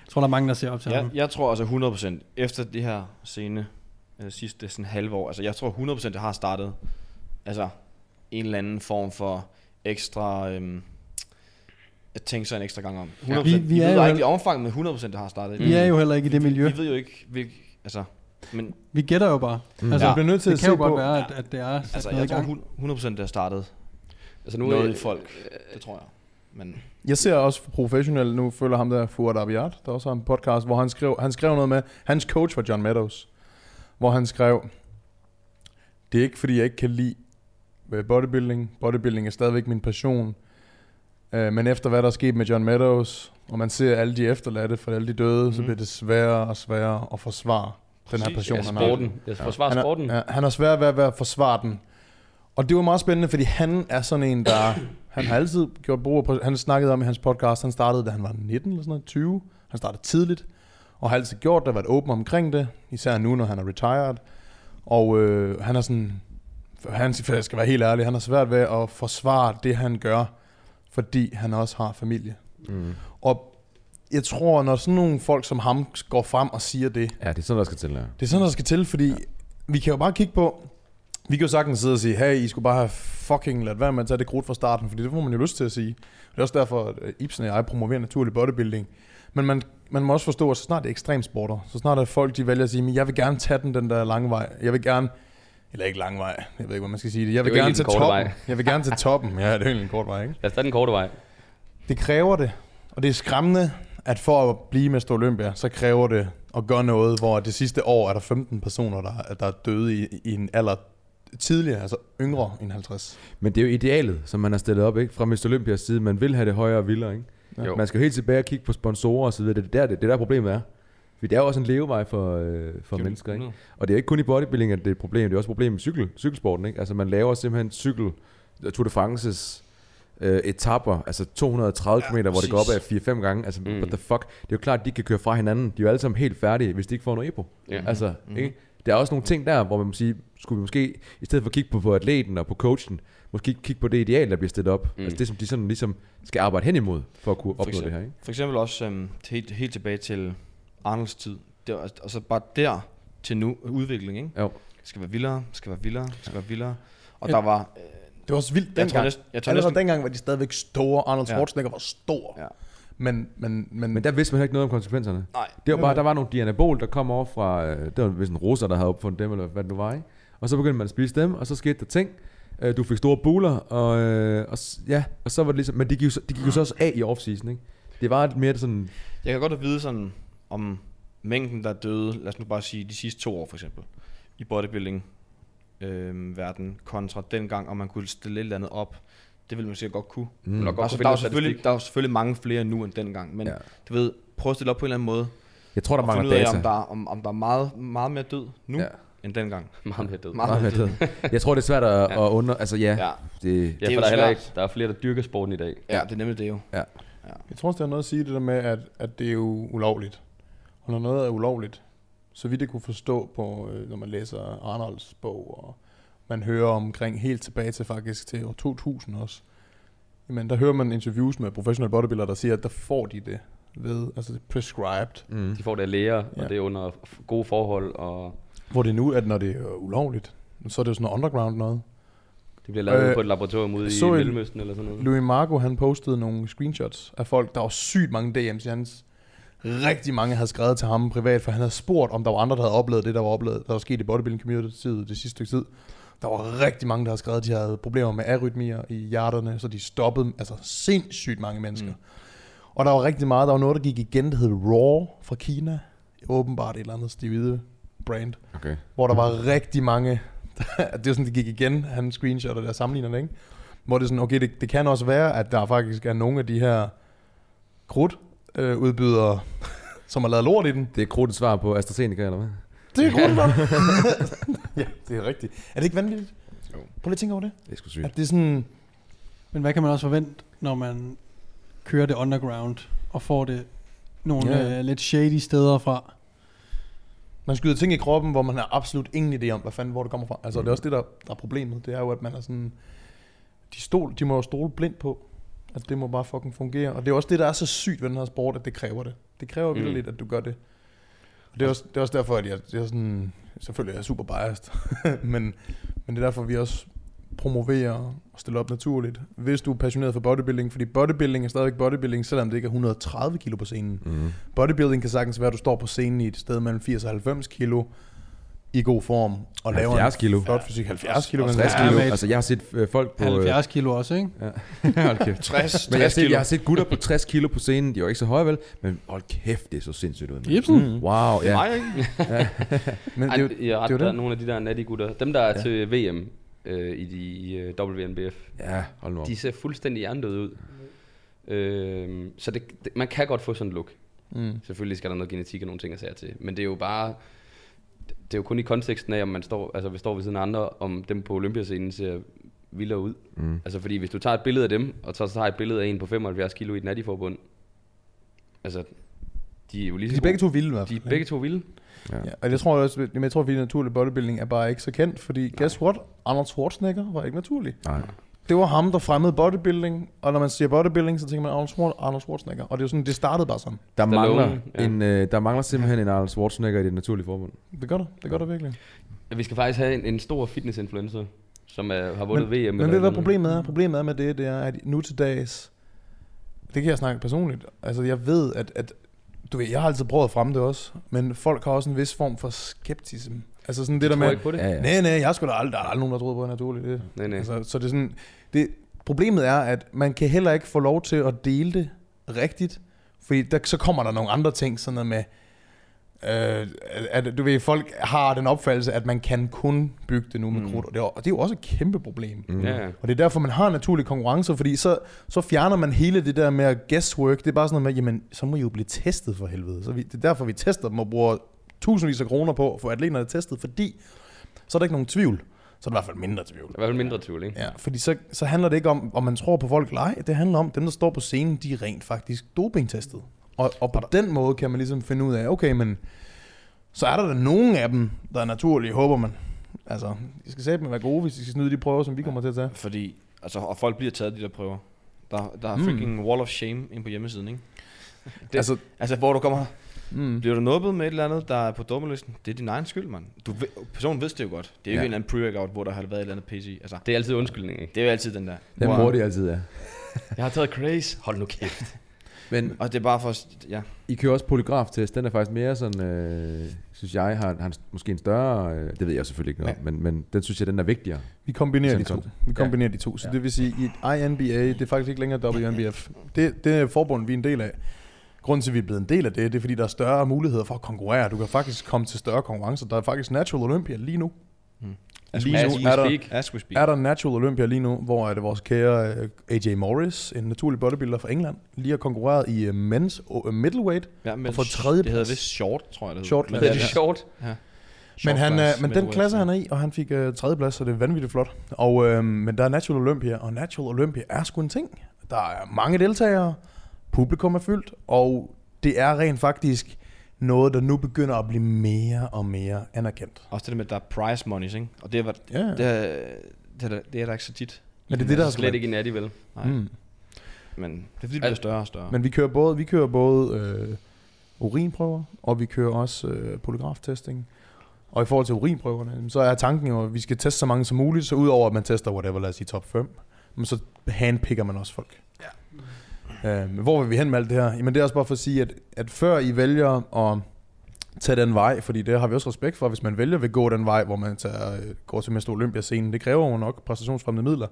Jeg tror, der er mange, der ser op til Jeg, ham. jeg tror altså 100% efter det her scene, øh, sidste sådan halve år, altså jeg tror 100% det har startet, altså en eller anden form for ekstra, øhm, at tænke sig en ekstra gang om. 100%. Vi- Vi, vi vi er ved jo ikke i omfang, men 100% det har startet. Vi er jo heller ikke i det miljø. Vi ved jo ikke, hvil, altså, men Vi gætter jo bare. Mm. Altså, Jeg bliver nødt til det at kan jo godt på- være, at, at det er sat altså, noget jeg tror gang. hun- 100% det har startet Altså nu, noget i folk, det tror jeg. Men Jeg ser også professionelt, nu følger ham der Fuad Abiyat, der også har en podcast, hvor han skrev, han skrev noget med, hans coach var John Meadows, hvor han skrev, det er ikke fordi jeg ikke kan lide øh, bodybuilding, bodybuilding er stadigvæk min passion, Øh, men efter hvad der er sket med John Meadows, og man ser alle de efterladte for alle de døde, mm. så bliver det sværere og sværere at forsvare den her passion, ja, han har. sporten. Jeg forsvarer Han sporten. er, ja, han har svært ved at, at forsvare den. Og det var meget spændende, fordi han er sådan en, der... [CLEARS THROAT] han har altid gjort brug af... Han snakkede om i hans podcast, han startede, da han var 19 eller sådan noget, 20. Han startede tidligt, og har altid gjort det, været åben omkring det. Især nu, når han er retired. Og øh, han er sådan... Han jeg skal være helt ærlig, han har svært ved at forsvare det, han gør, fordi han også har familie. Mm. Og jeg tror, når sådan nogle folk som ham går frem og siger det, Ja, det er sådan, der skal til, ja. det er sådan, der skal til, fordi ja. vi kan jo bare kigge på, vi kan jo sagtens sidde og sige, hey, I skulle bare have fucking ladt være med at tage det krudt fra starten, fordi det får man jo lyst til at sige. Det er også derfor, at øh, Ibsen og jeg promoverer naturlig bodybuilding. Men man, man må også forstå, at så snart det er ekstremsporter, så snart er folk, de vælger at sige, men jeg vil gerne tage den, den der lange vej. Jeg vil gerne, eller ikke lang vej, jeg ved ikke, hvad man skal sige det. Jeg vil Det er gerne til toppen. vej. Jeg vil gerne til toppen. Ja, det er jo egentlig en kort vej, ikke? Lad os tage den korte vej. Det kræver det, og det er skræmmende, at for at blive Mester Olympia, så kræver det at gøre noget, hvor det sidste år er der 15 personer, der, der er døde i, i en alder tidligere, altså yngre end 50. Men det er jo idealet, som man har stillet op, ikke? Fra Mr. Olympias side. Man vil have det højere og vildere, ikke? Ja. Jo. Man skal jo helt tilbage og kigge på sponsorer og så videre. Det er der, det, det er der problemet er. For det er jo også en levevej for, øh, for Jo, mennesker, ikke? 100. Og det er ikke kun i bodybuilding, at det er et problem. Det er også et problem i cykel, cykelsporten, ikke? Altså man laver simpelthen cykel, Tour de France's øh, etapper, altså 230 Ja, km, hvor det går op af 4-5 gange. Altså, Mm. mm. what the fuck? Det er jo klart, at de kan køre fra hinanden. De er jo alle sammen helt færdige, hvis de ikke får noget EPO. Ja. Altså, Mhm. ikke? Der er også nogle ting der, hvor man må sige, skulle vi måske, i stedet for at kigge på, på atleten og på coachen, måske kigge på det ideal, der bliver stillet op. Mm. Mm. Altså det, som de sådan ligesom skal arbejde hen imod, for at kunne opnå eksempel. det her, ikke? For eksempel også øhm, helt, helt tilbage til Arnolds tid. Det var, og så bare der til nu udvikling, ikke? Jo. Det skal være vildere, skal være vildere, skal være vildere. Og Ja. der var, øh, Det var også vildt jeg tror dengang. næsten, jeg tror Allerede næsten, dengang var de stadigvæk store. Arnold Ja. Schwarzenegger var stor. Ja. Men, men, men, Men der vidste man heller ikke noget om konsekvenserne. nej, Det var bare, der var nogle dianabol, der kom over fra, øh, det var vist en russer, der havde opfundet dem, eller hvad det nu var, ikke? Og så begyndte man at spise dem, og så skete der ting. Øh, Du fik store buler, og, øh, og, ja, og så var det ligesom, men de gik, jo så- de gik jo så også af i offseason, ikke? Det var mere sådan, Jeg kan godt vide sådan, om mængden, der døde, lad os nu bare sige, de sidste to år for eksempel, i bodybuilding øh, verden kontra dengang, om man kunne stille et eller andet op. Det ville man sikkert godt kunne. mm, Nok godt Altså, kunne der, er selvfølgelig, der er selvfølgelig mange flere nu end dengang, men Ja. ja. du ved, prøv at stille op på en eller anden måde, jeg tror, der mangler ud af, data. om der, er- om, om der er meget, meget mere død nu, Ja. ja. end dengang. [LAUGHS] Meget mere død. Meget mere død. Jeg tror, det er svært at, Ja. at under... Altså ja, Ja, det, Ja, er for jo der er heller ikke, der er flere, der dyrker sporten i dag. ja, det er nemlig det jo. jeg tror også, det har noget at sige det der med, at, at det er jo ulovligt. Og når noget er ulovligt, så vidt jeg kunne forstå på, øh, når man læser Arnolds bog, og man hører omkring helt tilbage til faktisk til år 2000 også, jamen der hører man interviews med professionelle bodybuildere, der siger, at der får de det ved, altså prescribed. Mm. De får det af læger. Ja. og det er under gode forhold, og Hvor det nu, at når det er ulovligt, så er det jo sådan noget underground noget. det bliver lavet Øh, på et laboratorium ude i Mellemøsten eller sådan noget. Louis Marco, han postede nogle screenshots af folk, der var sygt mange DM's i hans. Rigtig mange havde skrevet til ham privat, for han havde spurgt, om der var andre, der havde oplevet det, der var oplevet, der var sket i bodybuilding community det sidste stykke tid. Der var rigtig mange, der havde skrevet, at de havde problemer med arytmier i hjerterne, så de stoppede, altså sindssygt mange mennesker. Mm. Og der var rigtig meget, der var noget, der gik igen, der hed Raw fra Kina. Åbenbart et eller andet stivide brand Okay. hvor der var rigtig mange, [LAUGHS] det var sådan, det gik igen, han screenshotter der sammenligner det, ikke? Hvor det er sådan, okay, det, det kan også være, at der faktisk er nogle af de her krudt øh, udbydere, [LAUGHS] som har lavet lort i den. Det er krudtet svar på AstraZeneca, eller hvad? Det er krudt, [LAUGHS] ja, det er rigtigt. Er det ikke vanvittigt? Jo. Prøv lige at tænke over det. Det er sgu sygt. At det er sådan, Men hvad kan man også forvente, når man kører det underground og får det nogle Ja. ja. øh, lidt shady steder fra? man skyder ting i kroppen, hvor man har absolut ingen idé om, hvad fanden, hvor det kommer fra. Altså, mm. det er også det, der, der er problemet. Det er jo, at man er sådan, de, stol, de må jo stole blindt på, at det må bare fucking fungere. Og det er også det, der er så sygt ved den her sport, at det kræver det. Det kræver Mm. mm. lidt, at du gør det. Og det er også, det er også derfor, at jeg, jeg sådan, selvfølgelig er super biased, [LAUGHS] men, men det er derfor, vi også promoverer og stiller op naturligt. Hvis du er passioneret for bodybuilding, fordi bodybuilding er stadigvæk bodybuilding, selvom det ikke er 130 kilo på scenen. Mm. Bodybuilding kan sagtens være, at du står på scenen i et sted mellem 80 og 90 kilo i god form. Og laver 70 en kilo. Flot fysik. 70 kilo. kan 60 det Ja, kilo. Altså, jeg har set øh, folk på... 70 kilo også, ikke? Øh, [LAUGHS] hold kæft. 60, Men jeg har, 60 set, jeg har set gutter på 60 kilo på scenen. De er jo ikke så høje, vel? Men hold kæft, det er så sindssygt ud. Ibsen? Mm. Wow, Det er ja. mig, ikke? [LAUGHS] Men Ej, det, er jo- jeg det er det. nogle af de der natty gutter. Dem, der er Ja. ja. til VM øh, i de i, øh, WNBF, Ja, hold nu op. de ser fuldstændig hjernedøde ud. Øh, så det, det, man kan godt få sådan en look. mm. Selvfølgelig skal der noget genetik og nogle ting at sige til. Men det er jo bare... Det er jo kun i konteksten af, om man står, altså, vi står ved siden af andre, om dem på Olympiascenen ser vildere ud. Mm. Altså fordi hvis du tager et billede af dem, og så tager et billede af en på 75 kilo i et natty-forbund, altså, de er jo lige De er begge to vilde i hvert De er begge to vilde. Ja. Ja, og jeg tror også, men jeg tror, at naturlig bodybuilding er bare ikke så kendt, fordi guess what? Arnold Schwarzenegger var ikke naturlig. Nej. Det var ham, der fremmede bodybuilding, og når man siger bodybuilding, så tænker man Arnold, Schwar- Arnold Schwarzenegger. Og det er jo sådan, det startede bare sådan. Der mangler, ja. en, øh, der mangler simpelthen en Arnold Schwarzenegger i det naturlige forbund. Det gør der, det gør der virkelig. Vi skal faktisk have en, en stor fitness-influencer, som er, har vundet VM. Men eller ved du, hvad problemet er? Problemet er med det, det er, at nu til dags, det kan jeg snakke personligt, altså jeg ved, at, at du ved, jeg har altid prøvet at fremme det også, men folk har også en vis form for skeptism. Altså sådan det der med, ikke på det? Ja, ja. nej, nej, jeg skulle da aldrig, der er aldrig nogen, der troede på, det naturligt. Det. Nej, nej. Altså, så det er sådan, det, problemet er, at man kan heller ikke få lov til at dele det rigtigt, fordi der, så kommer der nogle andre ting, sådan noget med, øh, at du ved, folk har den opfattelse, at man kan kun bygge det nu med Mm. krudt, og det, er, og det er jo også et kæmpe problem. Mm. Ja. Og det er derfor, man har naturlig konkurrence, fordi så, så fjerner man hele det der med at guesswork. Det er bare sådan noget med, jamen, så må I jo blive testet for helvede. Så vi, det er derfor, vi tester dem og bruger tusindvis af kroner på at få atleterne testet, fordi så er der ikke nogen tvivl. Så er der i hvert fald mindre tvivl. I hvert fald mindre tvivl, ikke? Ja, fordi så, så handler det ikke om, om man tror på folk eller ej. Det handler om, dem, der står på scenen, de er rent faktisk dopingtestet. Og, og på den måde kan man ligesom finde ud af, okay, men så er der da nogen af dem, der er naturlige, håber man. Altså, de skal sætte være gode, hvis de skal snyde de prøver, som vi kommer til at tage. Fordi, altså, og folk bliver taget de der prøver. Der, der er Mm. freaking wall of shame ind på hjemmesiden, ikke? [LAUGHS] Det- altså, Altså, hvor du kommer, mm. bliver du nubbet med et eller andet, der er på dummelisten, det er din egen skyld, mand. Du, ved- personen vidste det jo godt. Det er jo Ja. ikke en eller anden pre-workout, hvor der har været et eller andet PC. Altså, Det er altid undskyldning, ikke? det er jo altid den der. Den Wow. bruger de altid, ja. [LAUGHS] Jeg har taget craze. Hold nu kæft. [LAUGHS] Men Og det er bare for, ja. I kører også polygraf-test. Den er faktisk mere sådan, øh, synes jeg, har, har en, måske en større... Øh, det ved jeg selvfølgelig ikke noget om, men, men den synes jeg, den er vigtigere. Vi kombinerer de Sådan to. Vi kombinerer de to. Så Ja. det vil sige, i et INBA, det er faktisk ikke længere WNBF. Det, det er forbundet, vi er en del af. Grunden til, at vi er blevet en del af det, det er, fordi der er større muligheder for at konkurrere. Du kan faktisk komme til større konkurrencer. Der er faktisk Natural Olympia lige nu. As Lige nu er der-. Er der Natural Olympia lige nu, hvor er det vores kære øh, AJ Morris, en naturlig bodybuilder fra England, lige har konkurreret i uh, men's uh, middleweight. ja, men og for tredje Det hedder vist short, tror jeg det Short Men Det er det det er sjovt. Men, short han, class, øh, men den klasse, ja. han er i, og han fik øh, tredje plads, så det er vanvittigt flot. Og, øh, men der er Natural Olympia, og Natural Olympia er sgu en ting. Der er mange deltagere, publikum er fyldt, og det er rent faktisk noget, der nu begynder at blive mere og mere anerkendt. Også det der med, at der er prize monies, ikke? Og det er, Ja, det er, det er, der- det er der ikke så tit. men det er det, der er Slet ikke i natty, vel? Nej. Mm. men det er fordi, det bliver større og større. Men vi kører både, vi kører både øh, urinprøver, og vi kører også øh, polygraftesting. Og i forhold til urinprøverne, så er tanken jo, at vi skal teste så mange som muligt, så udover at man tester whatever, lad os sige top 5, men så handpicker man også folk. Øh, hvor vil vi hen med alt det her? Jamen det er også bare for at sige, at, at før I vælger at tage den vej, fordi det har vi også respekt for, hvis man vælger at gå den vej, hvor man tager, øh, går til Mester Olympia-scenen, det kræver jo nok præstationsfremmende midler,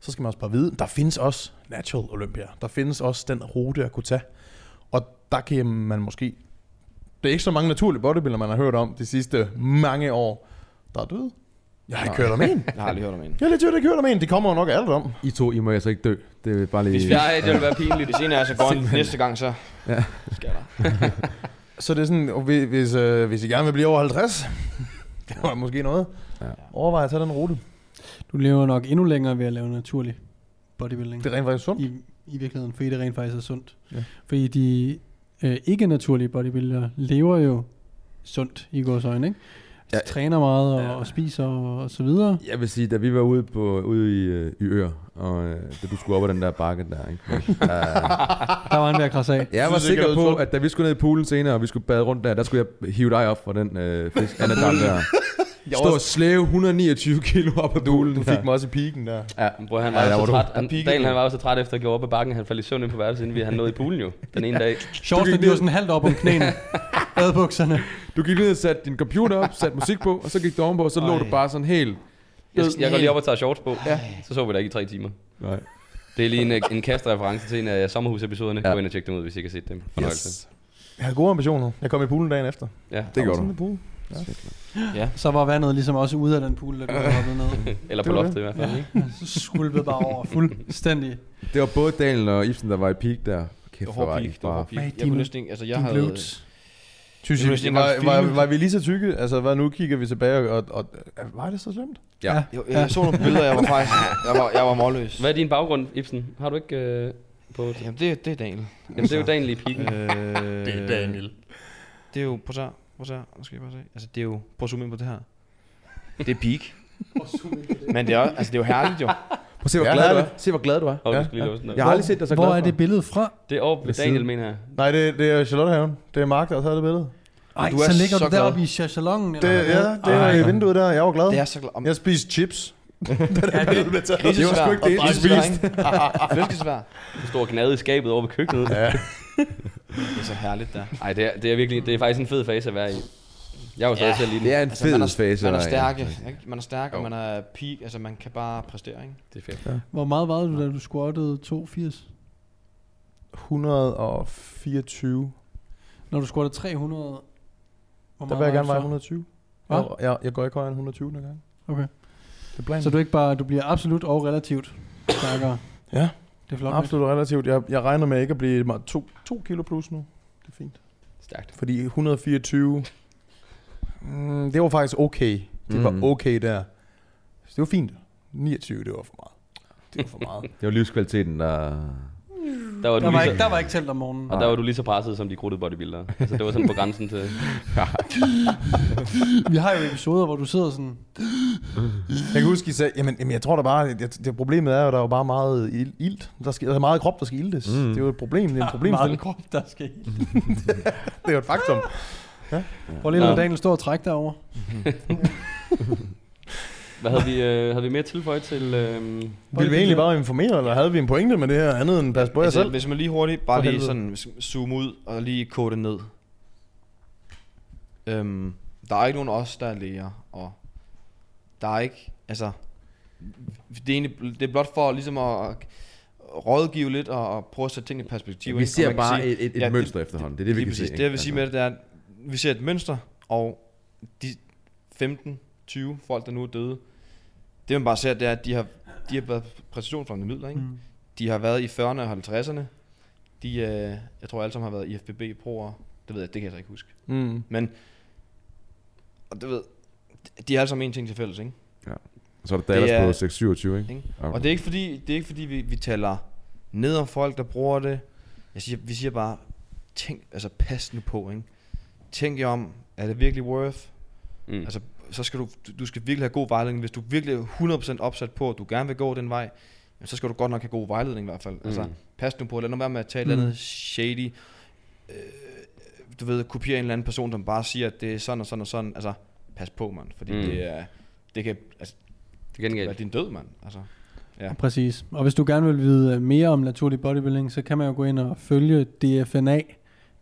så skal man også bare vide, der findes også Natural Olympia. Der findes også den rute at kunne tage. Og der kan man måske... Det er ikke så mange naturlige bodybuilder, man har hørt om de sidste mange år, der er døde. Jeg har ikke hørt om en. [LAUGHS] Jeg har aldrig hørt om en. Jeg har lidt ikke hørt om en. Det kommer jo nok alt om. I to, I må altså ikke dø. Det er bare lige... Hvis jeg det ville være pinligt. Hvis en af så går ind næste gang, så Ja. skal der. [LAUGHS] Så det er sådan, og hvis, hvis, øh, hvis I gerne vil blive over 50, [LAUGHS] det var måske noget. Ja. Ja. Overvej at tage den rute. Du lever nok endnu længere ved at lave naturlig bodybuilding. Det er rent faktisk sundt. I, I virkeligheden, fordi det rent faktisk er sundt. Ja. Fordi de øh, ikke-naturlige bodybuildere lever jo sundt i vores øjne, ikke? Ja. træner meget og, og spiser og, og så videre. Jeg vil sige, da vi var ude, på, ude i, øh, i Ør, og øh, da du skulle op ad den der bakke der, ikke? Uh, [LAUGHS] Der var en ved at krasse af. jeg var sikker på, at da vi skulle ned i poolen senere, og vi skulle bade rundt der, der skulle jeg hive dig op fra den øh, fisk, der. Jeg Stå og slæve 129 kilo op ad poolen. Du fik mig også i piken der. Ja. Bror, han var der så var du. træt. Han, Daniel, du. han var også så træt efter at gå op ad bakken. Han faldt i søvn ind på værelset, inden vi han nåede i poolen jo. Den ene dag. [LAUGHS] Shortsene, de var sådan halvt op om knæene. [LAUGHS] Badebukserne. Du gik ned og satte din computer op, satte musik på, og så gik du ovenpå, og så lå Ej. du bare sådan helt... Jeg, jeg går lige op og tager shorts på. Ja. Så så vi der ikke i tre timer. Nej. Det er lige en, en kastreference til en af sommerhusepisoderne. Ja. Ja. Gå ind og tjek dem ud, hvis I ikke har set dem. Fornøjelse. Yes. Jeg havde gode ambitioner. Jeg kom i poolen dagen efter. Ja. Det gjorde sådan du. Ja. Så var vandet ligesom også ude af den pool, der du [LAUGHS] var hoppet ned. Eller på Det loftet i hvert fald. Ikke? Så skulpede bare over fuldstændig. Det var både Daniel og Ibsen, der var i peak der. Kæft, Det var hård var peak. I Det var hård peak. Jeg kunne næsten ikke, altså jeg havde... glutes. Synes Jeg var, var, var, vi lige så tykke? Altså, hvad, nu kigger vi tilbage, og, og, og var det så slemt? Ja. Jeg, jeg så nogle billeder, jeg var faktisk... Jeg var, jeg var målløs. Hvad er din baggrund, Ibsen? Har du ikke øh, på... Jamen, det, det er Daniel. Jamen, det er jo Daniel i piken. Øh, [LAUGHS] Det er Daniel. Det er jo... At se. Prøv at se. Nu skal jeg bare se. Altså, det er jo... Prøv at zoome ind på det her. Det er peak. [LAUGHS] Men det er, altså, det er jo herligt jo. Prøv at se, hvor Ja, glad du er. Se, hvor glad du er. Og Ja, skal lige ja. låse den der. Jeg har aldrig set dig så glad Hvor er det billede fra? Det er over ved Daniel, mener jeg. Nej, det, det er Charlottehaven. Det er Mark, der har taget det billede. Ej, Du så er ligger så du glad. deroppe i chachalongen. Det, ja, det er i vinduet der. Jeg var glad. Det er så glad. Om, Jeg spiste chips. [LAUGHS] Det, det var sgu ikke det, I spiste. [LAUGHS] Flæskesvær. Står og gnade i skabet over ved køkkenet. Ja. Det er så herligt der. Nej, det er, det er virkelig, det er faktisk en fed fase at være i. Jeg var stadig Ja, den. Det er en Altså, fed man er, fase. man er stærk, ja. ikke? Man er stærk, og Jo. man er peak. Altså, man kan bare præstere, ikke? Det er fedt. hvor meget var du, da du squattede 82? 124. Når du squattede 300? Hvor Der vil jeg gerne veje så? 120. Hvad? Jeg, jeg, jeg går ikke højere end 120 den gang. Okay. Det er planen. Så du er ikke bare, du bliver absolut og relativt stærkere? Ja. Det er flot. Absolut relativt. Jeg, jeg regner med ikke at blive meget- to, to kilo plus nu. Det er fint. Stærkt. Fordi 124, mm, det var faktisk okay. Det var Mhm. okay der. Så det var fint. 29, det var for meget. Det var for meget. [LAUGHS] Det var livskvaliteten, der... Der var, Der var, ikke, så, der var ikke telt om morgenen. og der var du lige så presset som de krudtede bodybuildere. Altså, det var sådan på grænsen til... [LAUGHS] Vi har jo episoder, hvor du sidder sådan... Jeg kan huske, I sagde, jamen, jamen jeg tror da bare, det, det problemet er jo, at der er jo bare meget il- ilt. Der, skal, der er meget krop, der skal iltes. Mm. Det er jo et problem. Det er en [LAUGHS] Meget problemstilling. krop, der skal [LAUGHS] i. Det er jo et faktum. Prøv lige at lade. Daniel stå og trække derovre. Hvad havde vi, øh, havde vi mere tilføjet til... Øh, Ville vi egentlig bare informere, eller havde vi en pointe med det her andet end pas på jer Altså, selv? hvis man lige hurtigt, bare lige sådan zoome ud og lige kode det ned. Øhm, der er ikke nogen os, der er læger, og der er ikke, altså, det er, egentlig, det er blot for ligesom at rådgive lidt og, og prøve at sætte ting i perspektiv. Vi ikke? Og ser bare sige- et, et, et Ja, det- mønster efterhånden. Det er det, vi kan præcis. se. Altså. Det jeg vil sige med det, det er, at vi ser et mønster, og de 15-20 folk, der nu er døde, det man bare ser, det er, at de har, de har været præstationsfremmende midler, ikke? Mm. De har været i 40'erne og 50'erne. De, øh, jeg tror alle sammen har været IFBB proer. Det ved jeg, det kan jeg så ikke huske. Mm. Men, og det ved, de har alle sammen en ting til fælles, ikke? Så er der Det Dallas er- på 627, ikke? ikke? Okay. Og det er ikke fordi, det er ikke fordi vi, vi taler ned om folk, der bruger det. Jeg siger, vi siger bare, tænk, altså pas nu på, ikke? Tænk jer om, er det virkelig worth? mm. Altså, så skal du, du- skal virkelig have god vejledning. Hvis du virkelig er 100% opsat på, at du gerne vil gå den vej, så skal du godt nok have god vejledning i hvert fald. Mm. Altså, Mm. pas nu på, lad nu være med at tage et eller andet shady, øh, du ved, kopiere en eller anden person, som bare siger, at det er sådan og sådan og sådan. Altså, pas på, mand, fordi Mm. mm. det er, det kan, altså, Det kan være din død, mand. Altså, ja. Præcis. Og hvis du gerne vil vide øh, mere om naturlig bodybuilding, så kan man jo gå ind og følge DFNA,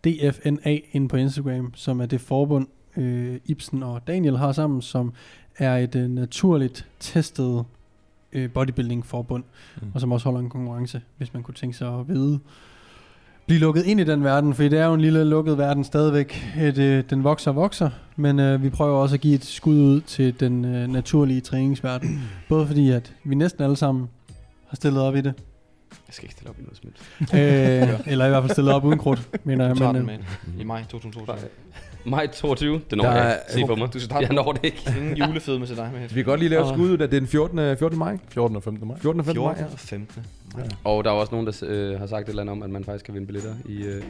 DFNA ind på Instagram, som er det forbund, øh, Ibsen og Daniel har sammen, som er et øh, naturligt testet øh, bodybuilding forbund, mm. og som også holder en konkurrence, hvis man kunne tænke sig at vide, blive lukket ind i den verden, for det er jo en lille lukket verden stadigvæk. Et, øh, den vokser og vokser, men øh, vi prøver også at give et skud ud til den øh, naturlige træningsverden. [CLEARS THROAT] Både fordi, at vi næsten alle sammen har stillet op i det, Jeg skal ikke stille op i noget smidt. øh, eller i hvert fald stillet op uden krudt, mener jeg. Men, øh, i maj 2022. Maj 22, det når Der jeg er- ikke. Se på mig. Du skal Jeg når det ikke. Ingen julefedme til dig med. Vi kan godt lige lave skud ud af, det er den 14. 14. maj. 14. og 15. maj. 14. og 15. maj, 14. ja. og 15. Og der er også nogen, der øh, har sagt et eller andet om, at man faktisk kan vinde billetter i øh,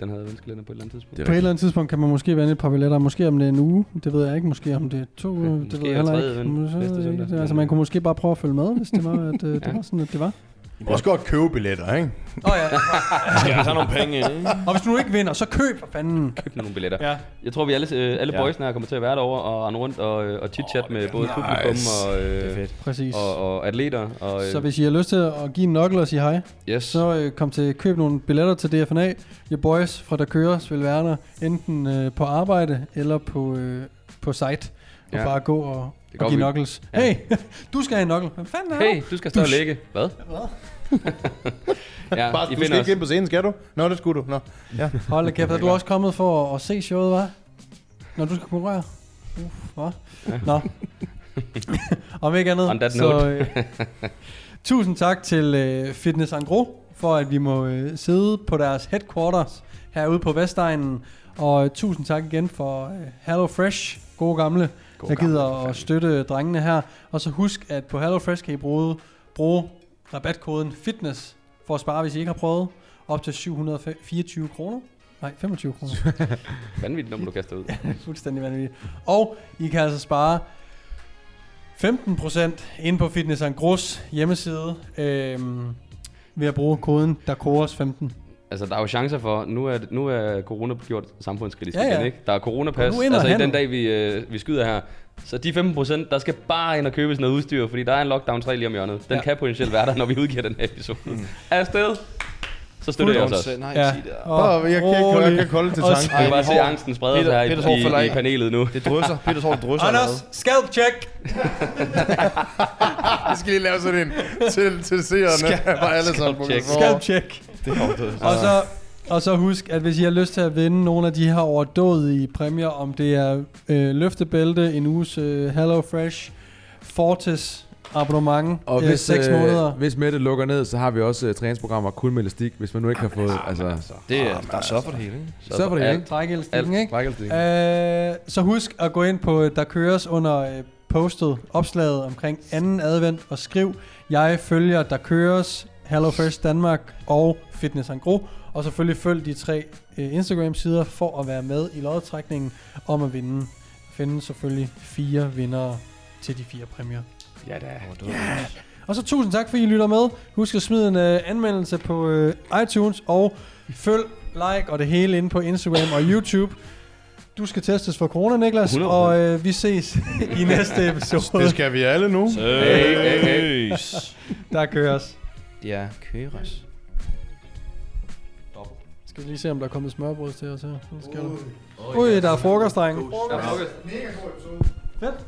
den her adventskalender på et eller andet tidspunkt. Det på et eller andet tidspunkt kan man måske vinde et par billetter, måske om det er en uge, det ved jeg ikke, måske om det er to uger, det måske ved jeg er heller ikke. advent, Måske- næste søndag. det- Altså man kunne måske bare prøve at følge med, hvis det var, at øh, det Ja. var sådan, at det var. I må også godt købe billetter, ikke? Åh oh, ja. Skal jeg tage nogle penge ind? Og hvis du nu ikke vinder, så køb for fanden. Køb nogle billetter. Ja. Jeg tror, vi alle, øh, alle Ja. boysene her kommer til at være derovre og rende rundt og, øh, og chit-chat med både publikum nice. og, Det er øh. Præcis. og, og atleter. Og, øh, Så hvis I har lyst til at give en knuckle og sige hej, yes. så øh, kom til køb nogle billetter til DFNA. Your boys fra Der Køres vil være der, enten øh, på arbejde eller på, øh, på site. Og Ja. bare gå og, Det går og give vi- knuckles. Ja. Hey, [LAUGHS] du skal have en knuckle. Hvem fanden er Hey, du? du skal stå og lægge. Hvad? [LAUGHS] ja, Bare, I du skal ikke ind på scenen, skal du? Nå, det skulle du. Nå. Ja. Hold da kæft, er du også kommet for at, se showet, var? Når du skal konkurrere? Uff, hvad? Ja. Nå. [LAUGHS] Om ikke andet, On that så note. øh, tusind tak til øh, Fitness Angro, for at vi må øh, sidde på deres headquarters herude på Vestegnen. Og øh, tusind tak igen for øh, Hello Fresh, gode gamle, God der gider at støtte drengene her. Og så husk, at på Hello Fresh kan I bruge, bruge rabatkoden FITNESS for at spare, hvis I ikke har prøvet, op til 724 kroner. Nej, 25 kroner. [LAUGHS] Vanvittigt nummer, du kaster ud. [LAUGHS] Fuldstændig vanvittigt. Og I kan altså spare 15% ind på Fitness Gros hjemmeside øhm, ved at bruge koden DACOROS15. Altså, der er jo chancer for, nu er, nu er corona gjort samfundskritisk Ja, ja. igen, ikke? Der er coronapas, altså i den dag, vi, øh, vi skyder her. Så de 15%, der skal bare ind og købe sådan noget udstyr, fordi der er en lockdown 3 lige om hjørnet. Den Ja. kan potentielt være der, når vi udgiver den her episode. Mm. Afsted! Så støtter jeg os også. Nej, Ja. sig det. Bare, jeg, kan ikke, jeg kan kolde til tanken. Jeg kan bare se angsten sprede Peter- sig her Peters hår i, falder i, i panelet nu. Det drysser. Peters hår drysser Anders, scalp check! [LAUGHS] Jeg skal lige lave sådan en til, til seerne. Sammen på check. Scalp check! Det er overstået. Og så, og så husk, at hvis I har lyst til at vinde nogle af de her overdådige præmier, om det er øh, løftebælte, en uges øh, Hello Fresh, Fortis abonnement, Og øh, hvis, 6 øh, måneder. hvis Mette lukker ned, så har vi også uh, træningsprogrammer kun med elastik, hvis man nu ikke har fået... altså, Det er, der er så for det hele, ikke? så for det, ikke? Trækelastikken, ikke? Trækkelastik. Øh, så husk at gå ind på øh, Der Køres under øh, postet opslaget omkring anden advent og skriv, jeg følger Der Køres, HelloFresh Danmark og Fitness Gro. Og selvfølgelig følg de tre øh, Instagram-sider for at være med i lodtrækningen om at vinde. Finde selvfølgelig fire vindere til de fire præmier. Ja da. Og så tusind tak, fordi I lytter med. Husk at smide en øh, anmeldelse på øh, iTunes, og følg, like og det hele inde på Instagram og YouTube. Du skal testes for corona, Niklas, 100%. og øh, vi ses [LAUGHS] i næste [LAUGHS] episode. Det skal vi alle nu. Hey, hey, hey. Der køres. Det er køres. Skal vi lige se, om der er kommet smørbrød til os her. Hvad sker der? Ui, der er frokost, drenge. Der er frokost. Fedt.